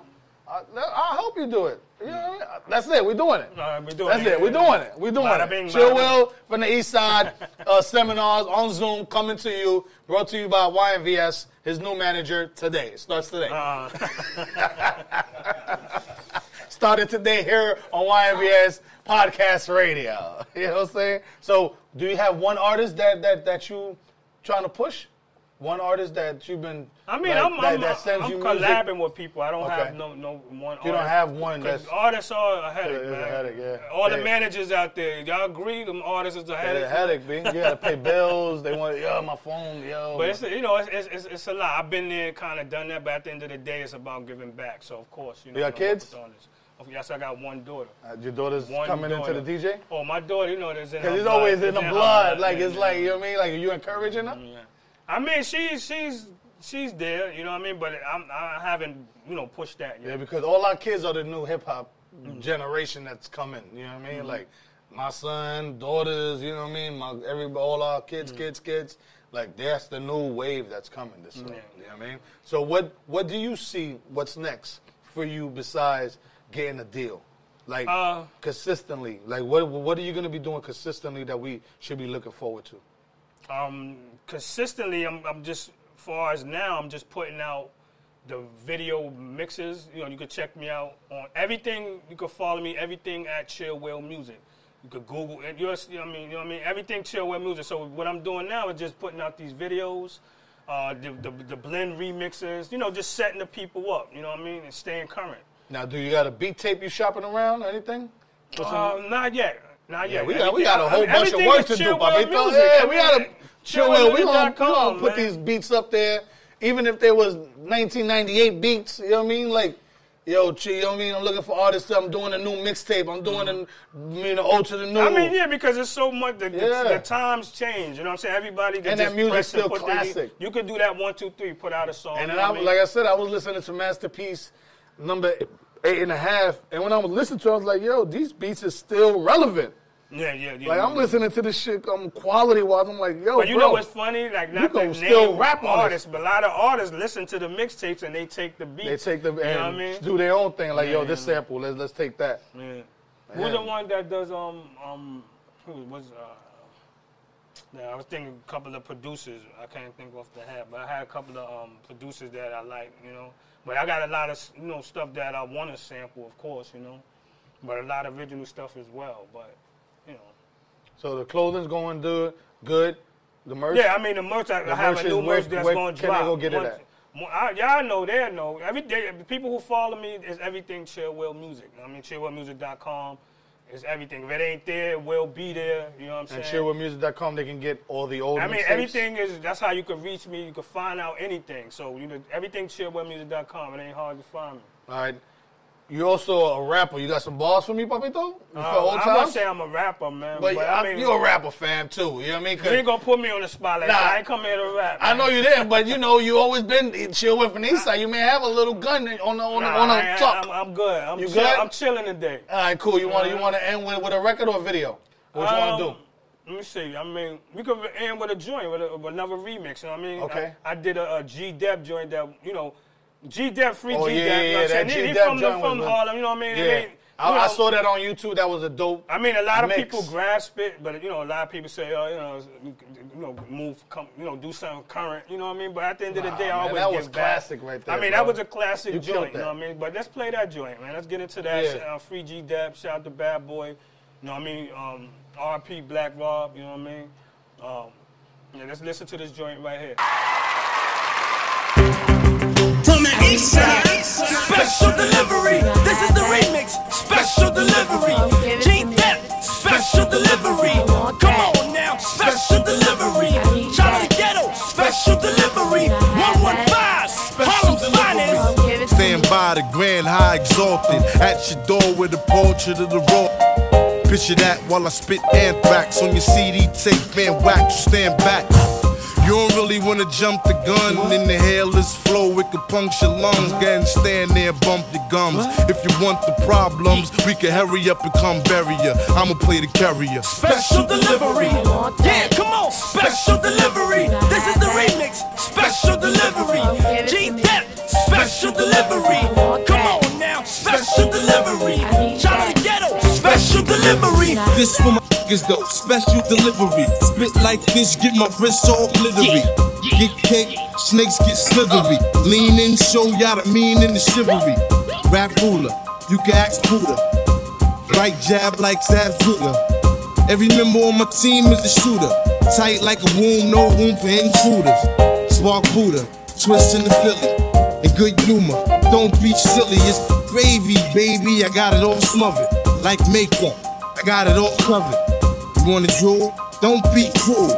I, I hope you do it. You know what I mean? That's it. We're doing it. All right, we doing That's it. it. We're doing it. We're doing Bada it. bing, Chill bada Will from the East Side <laughs> uh, seminars on Zoom coming to you. Brought to you by YNVS. His new manager today. It starts today. Uh, <laughs> Started today here on YNVS Podcast Radio. <laughs> You know what I'm saying? So, do you have one artist that that that you trying to push? One artist that you've been. I mean, like, I'm, that, I'm, that sends I'm you music? collabing with people. I don't Okay. have no no one. You don't have one that's. artists are a headache, It's a man. headache, yeah. All the managers out there, y'all agree? Them artists is a Yeah, headache. headache, B. You gotta pay <laughs> bills. They want, yo, my phone, yo. But it's you know it's, it's, it's, it's a lot. I've been there, kind of done that. But at the end of the day, it's about giving back. So of course, you know. You got kids? Yes, I got one daughter. Uh, your daughter's One coming daughter. into the DJ? Oh, my daughter, you know, there's in Because it's blood. always in the her blood. Like, yeah, it's yeah. like, you know what I mean? Like, you encouraging her? Yeah. I mean, she's she's she's there. You know what I mean? But I'm, I haven't you know pushed that yet. Yeah, because all our kids are the new hip hop Mm-hmm. generation that's coming. You know what I mean? Like my son, daughters. You know what I mean? My every all our kids, kids, kids. Like that's the new wave that's coming. This summer. You know what I mean? So what what do you see? What's next for you besides getting a deal? Like Uh, consistently. Like what what are you gonna be doing consistently that we should be looking forward to? um, consistently, I'm, I'm just, far as now, I'm just putting out the video mixes. You know, you can check me out on everything. You can follow me, everything at Chill Will Music. You could Google it. You know what I mean? You know what I mean? Everything Chill Will Music. So what I'm doing now is just putting out these videos, uh, the, the, the blend remixes, you know, just setting the people up, you know what I mean, and staying current. Now, do you got a beat tape you shopping around or anything? Uh, not yet. Not Yeah, yet. we got we got a whole bunch of work to do, Chill Will Yeah, we gotta chill. Will. We gonna, we gonna put man. these beats up there, even if there was 1998 beats. You know what I mean? Like, yo, chi- you know what I mean? I'm looking for artists. I'm doing a new mixtape. I'm doing mm-hmm. a you know old to the new. I mean, yeah, because it's so much. The, the- Yeah. the times change. You know what I'm saying? Everybody can And that music's still and put their- classic. you could do that one, two, three, put out a song. And then, I, I mean? like I said, I was listening to Masterpiece number eight and a half, and when I was listening to, it, I was like, yo, these beats is still relevant. Yeah, yeah, yeah. Like I'm listening to this shit um, quality wise. I'm like, yo, But you bro. know what's funny? Like not still name rap artists, but a lot of artists listen to the mixtapes and they take the beat. They take the you know and what I mean? do their own thing. Like, yo, this yeah. sample, let's let's take that. Yeah. Who's the one that does um um who was uh yeah, I was thinking a couple of producers. I can't think off the head, but I had a couple of um, producers that I like, you know. But I got a lot of you know stuff that I want to sample, of course, you know. But a lot of original stuff as well. But So the clothing's going good. Good. The merch. yeah. I mean, the merch. I, The I have merch a new where- that's going to can they go get it at? mo- I, y'all know, they know. Every day, the people who follow me is everything Chill Will Music. I mean, chillwillmusic.com is everything. If it ain't there, it will be there. You know what I'm saying? And saying? chillwillmusic.com, they can get all the old I mean, mixtapes. everything is. That's how you can reach me. You can find out anything. So you know, everything chillwillmusic.com. It ain't hard to find me. All right. You also a rapper. You got some bars for me, Papito? You Uh, I'm gonna say I'm a rapper, man. but But, I I mean, you're a rapper fan too. You know what I mean? you ain't gonna put me on the spot like Nah. that. I ain't come here to rap. I know you there, but you know you always been chill with the east side. You may have a little gun on the on the, Nah, on the I- I- top. I'm, I'm good. I'm You chill- good? I'm chilling today. All right, cool. You want to you want to end with with a record or a video? What you want to Um, do? Let me see. I mean, we could end with a joint, with, a, with another remix. You know what I mean? Okay. I, I did a, a G Dep joint that you know, G Dep free Oh, G yeah, Dep. yeah, you know what that I'm? He- from the, was from Harlem. You know what I mean? Yeah. I, you I saw that on YouTube. That was a dope. I mean, a lot of people grasp it, but you know, a lot of people say, oh, you know, you know, move, come, you know, do something current. You know what I mean? But at the end of the Wow, day, I man, always that give was back. classic right there, I mean, bro. that was a classic You joint. You know what I mean? But let's play that joint, man. Let's get into that. Yeah. Uh, Free G Dep, shout out to Bad Boy. You know what I mean? Um, RP Black Rob. You know what I mean? Um, yeah, let's listen to this joint right here. From the east side, special delivery. This is the remix, special delivery. G Dep, special delivery. Come on now, special delivery. To Ghetto, special delivery. 115, Harlem Finest. Stand by the grand high exalted. At your door with a portrait of the raw. Picture that while I spit anthrax on your CD tape, man, wax, stand back. You don't really wanna jump the gun. In the this flow, it could puncture lungs. Get and stand there, bump your gums. If you want the problems, we can hurry up and come bury ya. I'ma play the carrier. Special delivery. Yeah, come on, special delivery. This is the remix, special delivery. G Dep, special delivery. This for my niggas though, special delivery. Spit like this, get my wrist all glittery. Get cake, snakes get slithery. Lean in, show y'all the mean and the chivalry. Rap ruler, you can ask Buddha. Right jab like Zab Judah. Every member on my team is a shooter. Tight like a womb, no room for intruders. Spark Buddha, twist in the Philly. In good humor, don't be silly, it's gravy, baby. I got it all smothered. Like makeup, I got it all covered. You wanna jewel? Don't be cruel.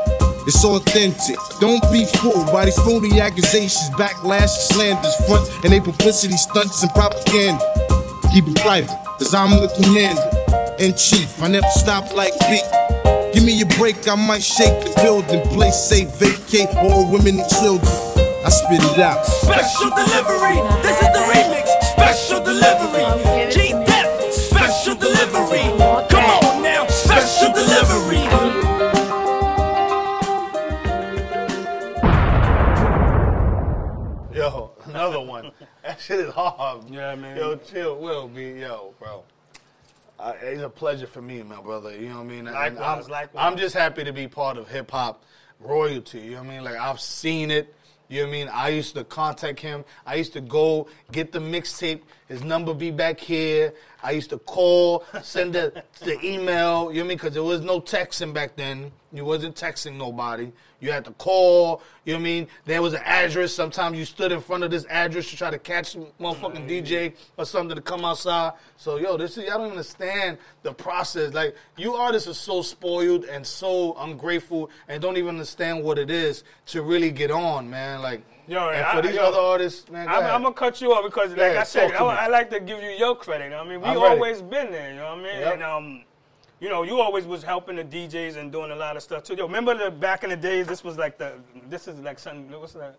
It's authentic. Don't be fooled by these phony accusations, backlash, slanders, front, and they publicity stunts and propaganda. Keep it private, cause I'm the commander in chief. I never stop like beat. Give me a break, I might shake the building. Place safe, vacate all women and children. I spit it out. Special delivery. This is the remix. Special delivery. G Dep. Special delivery. <laughs> that shit is hard. Yeah, man. Yo, chill, Will be yo, bro. Uh, it's a pleasure for me, my brother. You know what I mean? Likewise, I'm, likewise. I'm just happy to be part of hip hop royalty. You know what I mean? Like I've seen it. You know what I mean? I used to contact him. I used to go get the mixtape. His number be back here. I used to call, send the, the email. You know what I mean? Because there was no texting back then. You wasn't texting nobody. You had to call. You know what I mean? There was an address. Sometimes you stood in front of this address to try to catch motherfucking DJ or something to come outside. So yo, this is y'all don't understand the process. Like you artists are so spoiled and so ungrateful and don't even understand what it is to really get on, man. Like Yo, and I- for these yo, other artists, man, go I'm. I'm gonna cut you off because, like Yeah, I said, I. I like to give you your credit. you know I mean, we always been there. You know what I mean? Yep. And um, you know, you always was helping the DJs and doing a lot of stuff too. Yo, remember the back in the days? This was like the. This is like something. What's that?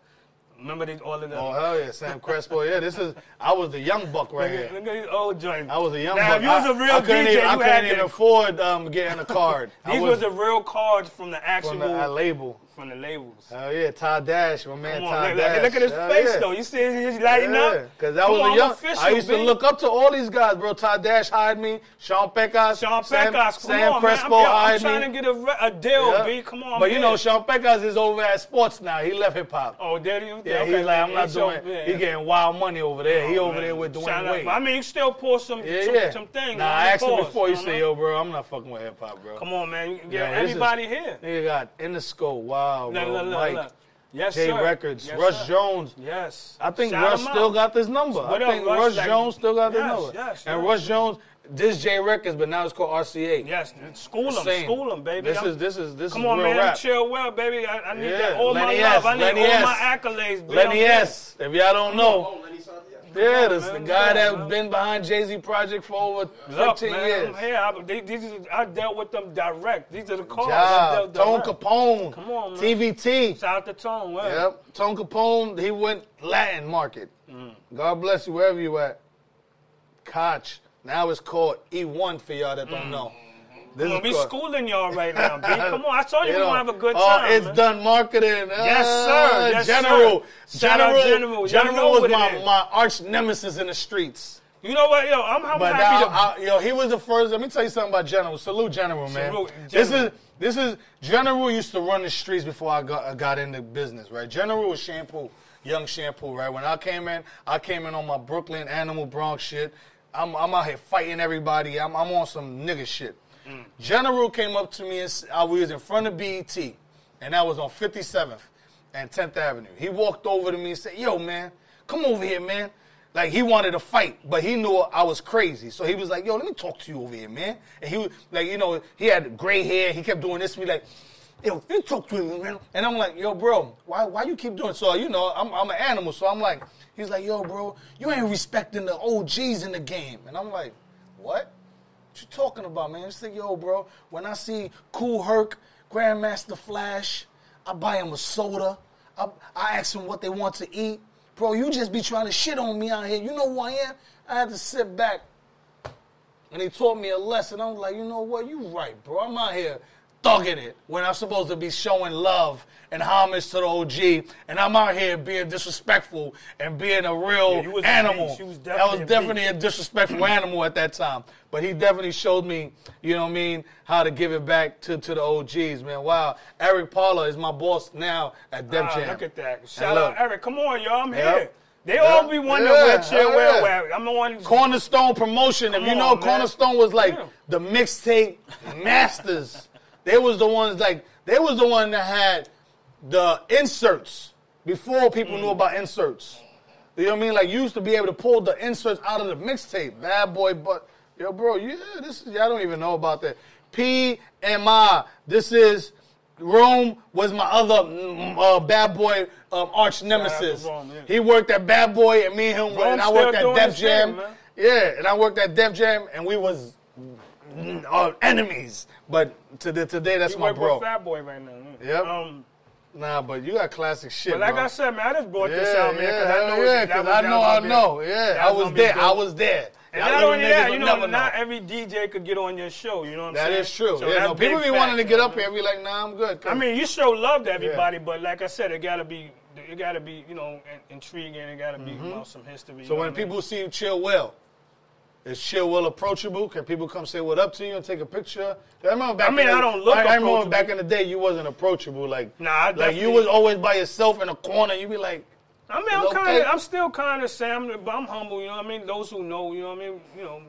Remember these all of the. Oh hell yeah, Sam Crespo. Yeah, this is I was the young buck right Look here. look at these old joints. I was a young now, buck. if you was a real I couldn't DJ, even, I couldn't even afford um, getting a card. <laughs> These was was the real cards from the actual from the label. From the labels. Hell yeah, Todd Dash, my man Come on, Todd look, Dash. look, look at his Hell face yeah. though. You see he's lighting up. Because that Come was on, a young. official, I used to look up to all these guys, bro. Todd Dash hired me. Sean Pecos. Sean Sam, Pecos, come Sam on, Crespo man. I'm, yo, I'm trying me. to get a, re- a deal, Yeah. B. Come on, but you know. Sean Pecos is over at sports now. He left hip hop. Oh, did you? Yeah, okay, he's like, I'm yeah, not doing. yeah. He getting wild money over there. he Oh, over man. there with Dwyane Shout out. Wade. I mean, you still pour some, yeah, some, things. Nah. I asked him before. You say, yo, bro, I'm not fucking with hip hop, bro. Come on, man. You can Yo, get this is- everybody here. Nigga got Interscope, wow, Look, bro. look, look, Mike, look. Yes, J sir. Records, Yes, Rush sir. Jones. Yes. I think Shout Rush still got this number. What I think Rush? Rush Like- Jones still got this number. yes, and yes. Rush Jones, this J Records, but now it's called RCA. Yes, school them, Same. school them, baby. This I'm- is this is this Come is on, real man. rap. Chill Will, baby. I, I need Yeah, that. All Lenny my love. S, I need Lenny all S. my accolades, baby. Lenny S. If y'all don't know, oh, yeah, this the guy Come that on, man. been behind Jay Z Project for over Look, 15 man, years. I'm. I, they, these is, I dealt with them direct. These are the calls. I Job, Tone. Capone, Come on, man. TVT. Shout out to Tone. Well. Yep, Tone Capone. He went Latin market. Mm. God bless you wherever you at. Koch. Now it's called E1 for y'all that don't know. This on, we schooling y'all right now, B. <laughs> Come on, I told you, You we know, gonna have a good oh, time. it's man. done marketing. Yes, Ah, sir. Yes, General. sir. Shout General. General. General was my, my arch nemesis in the streets. You know what, yo? I'm, I'm But happy now, to. I, yo, he was the first. Let me tell you something about General. Salute General, man. Salute, This is this is General used to run the streets before I got I got into business, right? General was shampoo, young shampoo, right? When I came in, I came in on my Brooklyn Animal Bronx shit. I'm I'm out here fighting everybody. I'm I'm on some nigga shit. Mm. General came up to me and I was in front of BET, and that was on 57th and 10th Avenue. He walked over to me and said, "Yo, man, come over here, man." Like he wanted to fight, but he knew I was crazy. So he was like, "Yo, let me talk to you over here, man." And he was like, you know, he had gray hair. He kept doing this to me, like, "Yo, you talk to me, man." And I'm like, "Yo, bro, why why you keep doing?" So you know, I'm I'm an animal, so I'm like, he's like, "Yo, bro, you ain't respecting the OGs in the game," and I'm like, "What?" What you talking about, man? It's like, yo, bro, when I see Kool Herc, Grandmaster Flash, I buy him a soda. I, I ask them what they want to eat. Bro, you just be trying to shit on me out here. You know who I am? I had to sit back and he taught me a lesson. I was like, you know what? You right, bro. I'm out here thugging it when I'm supposed to be showing love and homage to the OG, and I'm out here being disrespectful and being a real Yeah, was animal. You was that was definitely a a disrespectful animal at that time. But he definitely showed me, you know what I mean, how to give it back to, to the OGs, man. Wow. Eric Paula is my boss now at Def Ah, Jam. look at that. Shout out Eric. Come on, y'all. I'm Yep. here. They all be wondering Yeah, where Chill Will yeah. I'm the one. Cornerstone Promotion. If Come you know, on. Cornerstone was like Yeah. the mixtape <laughs> masters. They was the ones like they was the one that had the inserts before people Mm. knew about inserts. You know what I mean? Like you used to be able to pull the inserts out of the mixtape. Bad boy, but yo, bro, yeah, this is y'all don't even know about that. PMI. This is Rome was my other mm, uh, bad boy um, arch nemesis. Rome, yeah. He worked at Bad Boy, and me and him, and I worked at Def his thing, Jam. Yeah, and I worked at Def Jam, and we was mm, uh, enemies. But to the, today, that's You my bro. with Fat Boy right now. Yep. Um, Nah, but you got classic shit, but like bro. I said, man, I just brought yeah, this out, man, because yeah, I know yeah, that 'cause was- I know, I know. Yeah, I was there. I was there. And Y'all not only that, you know, not every DJ could get on your show. You know what I'm That saying? That is true. So yeah, no, people be wanting to get up here and be like, nah, I'm good. I mean, you show love to everybody, but like I said, it gotta be, it gotta be, you know, intriguing. It gotta be about some history. Mm-hmm. so when I mean? people see you Chill Will, is Chill Will approachable? Can people come say what up to you and take a picture? I remember back. I mean, in the, I don't look I, I remember back in the day, you wasn't approachable. Like, Nah, I like you was always by yourself in a corner. You be like, I mean, I'm kind of, I'm still kind of Sam, but I'm humble. You know what I mean? Those who know, you know what I mean? You know.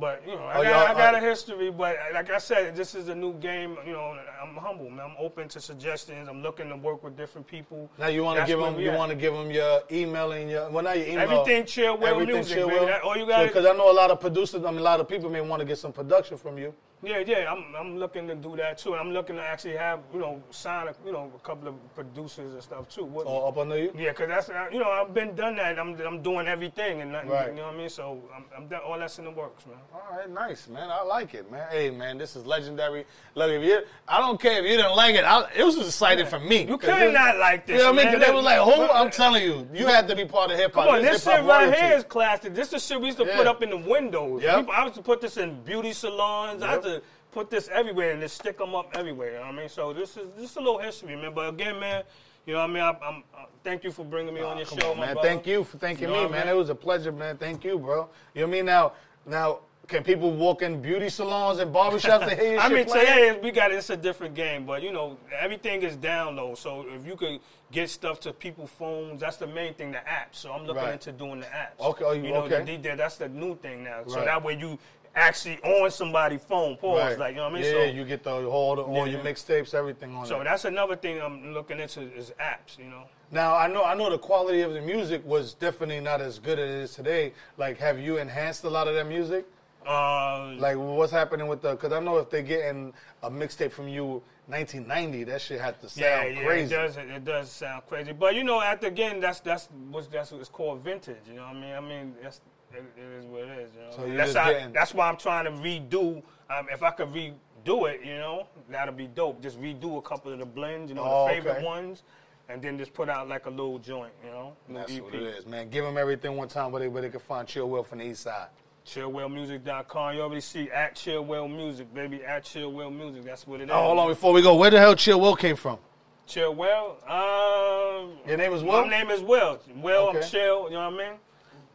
But you know, I Oh, got, I got uh, a history. But like I said, this is a new game. You know, I'm humble, man. I'm open to suggestions. I'm looking to work with different people. now you want to give them, you want to give them your email and your, well, not your email. Everything Chill Will Music, baby. That- all you gotta- Because I know a lot of producers, I mean, a lot of people may want to get some production from you. Yeah, yeah, I'm, I'm looking to do that too. And I'm looking to actually have, you know, sign a, you know, a couple of producers and stuff too. What, Or up under you? Yeah, because that's, you know, I've been done that. I'm, I'm doing everything and nothing, Right. you know what I mean? So I'm, I'm done, all that's in the works, man. All right, nice, man. I like it, man. Hey, man, this is legendary. Look, if you, I don't care if you didn't like it. I, it was exciting for me. You could not like this, You know what I mean? they was like, who? I'm telling you, you had to be part of hip hop. Come on, this hip-hop shit right here is classic. This is shit we used to Yeah. put up in the windows. Yep. People, I used to put this in beauty salons. I Yep. To put this everywhere and just stick them up everywhere. You know what I mean? So this is this is a little history, man. But again, man, you know what I mean? I, I'm, uh, thank you for bringing me on your show, on, man. brother. Thank you for thanking You know me, man. mean? It was a pleasure, man. Thank you, bro. You know what I mean? Now, now, can people walk in beauty salons and barbershops and hear <laughs> your I mean, playing? today we got it's a different game, but you know everything is down low. So if you could get stuff to people's phones, that's the main thing. The apps. So I'm looking Right. into doing the apps. Okay, oh, you- you know, okay. the that's the new thing now. So that way you actually on somebody's phone. Pause, Right. like you know what I mean. Yeah, so you get the all, the, all Yeah. your mixtapes, everything on so that's another thing I'm looking into is apps. You know. Now I know I know the quality of the music was definitely not as good as it is today. Like, have you enhanced a lot of that music? Uh, Like, what's happening with the? Because I know if they're getting a mixtape from you, 1990, that shit had to sound yeah, yeah, crazy. it does. It does sound crazy, but you know, at the again, that's that's what's that's what's called vintage. You know what I mean? I mean, that's it, it is what it is. You know, So you're that's how- getting- that's why I'm trying to redo. Um, if I could redo it, you know, that'd be dope. Just redo a couple of the blends, you know, Oh, the favorite okay. ones, and then just put out like a little joint, you know. That's EP. what it is, man. Give them everything one time where they, where they can find Chill Will from the east side. Chillwillmusic.com. You already see at Chill Will Music, baby. At Chill Will Music. That's what it is. Oh, hold on, before we go, where the hell Chill Will came from? Chill Will. Um, Your name is Will? My name is Will. Will, Okay. I'm Chill. You know what I mean?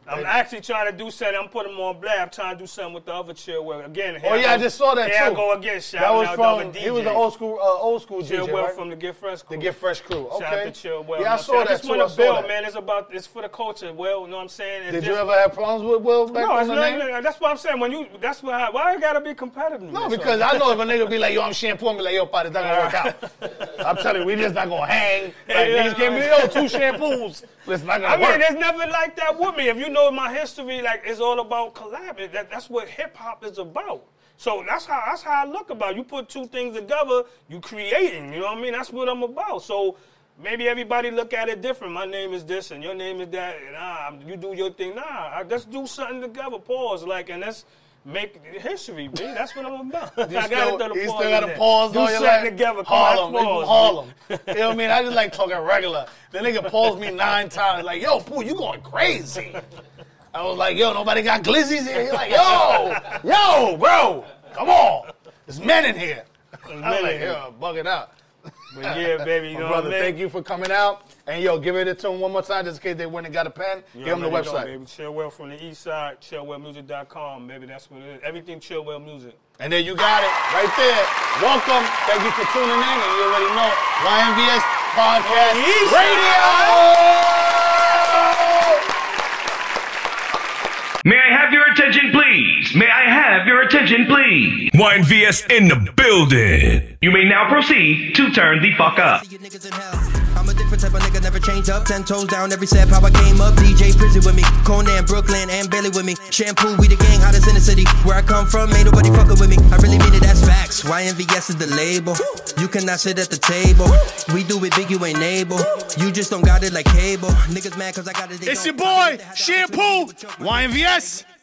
I'm actually trying to do something. I'm putting them on blast. I'm trying to do something with the other chill will. Again, Oh yeah, I go- just saw that here too. I go again. Shout that was out from. to other He was DJ. old school, uh, old school Chill DJ, right? from the Get Fresh crew. the Get Fresh crew. Okay. Shout out to Chill Will. Yeah, I saw that too. I just saw want to build, that. man. It's about it's for the culture. Well, you know what I'm saying? And Did just- you ever have problems with Will back No, it's not, that's what I'm saying. When you, that's why. Why I gotta be competitive? No, because I know if a nigga be like, yo, I'm shampoo, I'm be like, yo, pot, it's not gonna work out. <laughs> I'm telling you, we just not gonna hang. Like, Yeah. niggas can't be, yo, two shampoos. It's not gonna I mean, there's it's never like that with me. If you know my history, like it's all about collab. That, that's what hip hop is about. So that's how that's how I look about. it. You put two things together, you creating. You know what I mean? That's what I'm about. So maybe everybody look at it different. My name is this, and your name is that. and Nah, you do your thing. Nah, I, let's do something together. Pause, like, and let's. Make history, B. That's what I'm about. <laughs> <laughs> I You gotta still, throw the you pause still gotta there. pause Do on your life. together. Come Harlem, on, from pause, Harlem. <laughs> You know what I mean? I just like talking regular. The nigga paused me nine times, like, yo, Pooh, you going crazy. I was like, yo, nobody got glizzies here. He's like, yo, yo, bro, come on. There's men in here. I'm like, yo, bug it out. But yeah, baby, you know brother, what I mean? thank you for coming out. And yo, give it to him one more time just in case they went and got a pen. You Give them the already know, website. baby. Chill Will from the east side, chillwillmusic.com. Baby, that's what it is. Everything Chill Will Music. And there you got it, right there. Welcome. Thank you for tuning in. And you already know YNVS Podcast East Radio. May I have your attention, please? May I have your attention, please? YNVS in the building. You may now proceed to turn the fuck up. See you niggas in hell. I'm a different type of nigga, never change up. Ten toes down, every step how I came up. DJ Prison with me, Conan, Brooklyn, and Bailey with me. Shampoo, we the gang, hottest in the city. Where I come from, ain't nobody fucking with me. I really mean it, that's facts. YNVS is the label. You cannot sit at the table. We do it big, you ain't able. You just don't got it like cable. Niggas mad cause I got it. It's your boy, bet they had the Shampoo, opportunity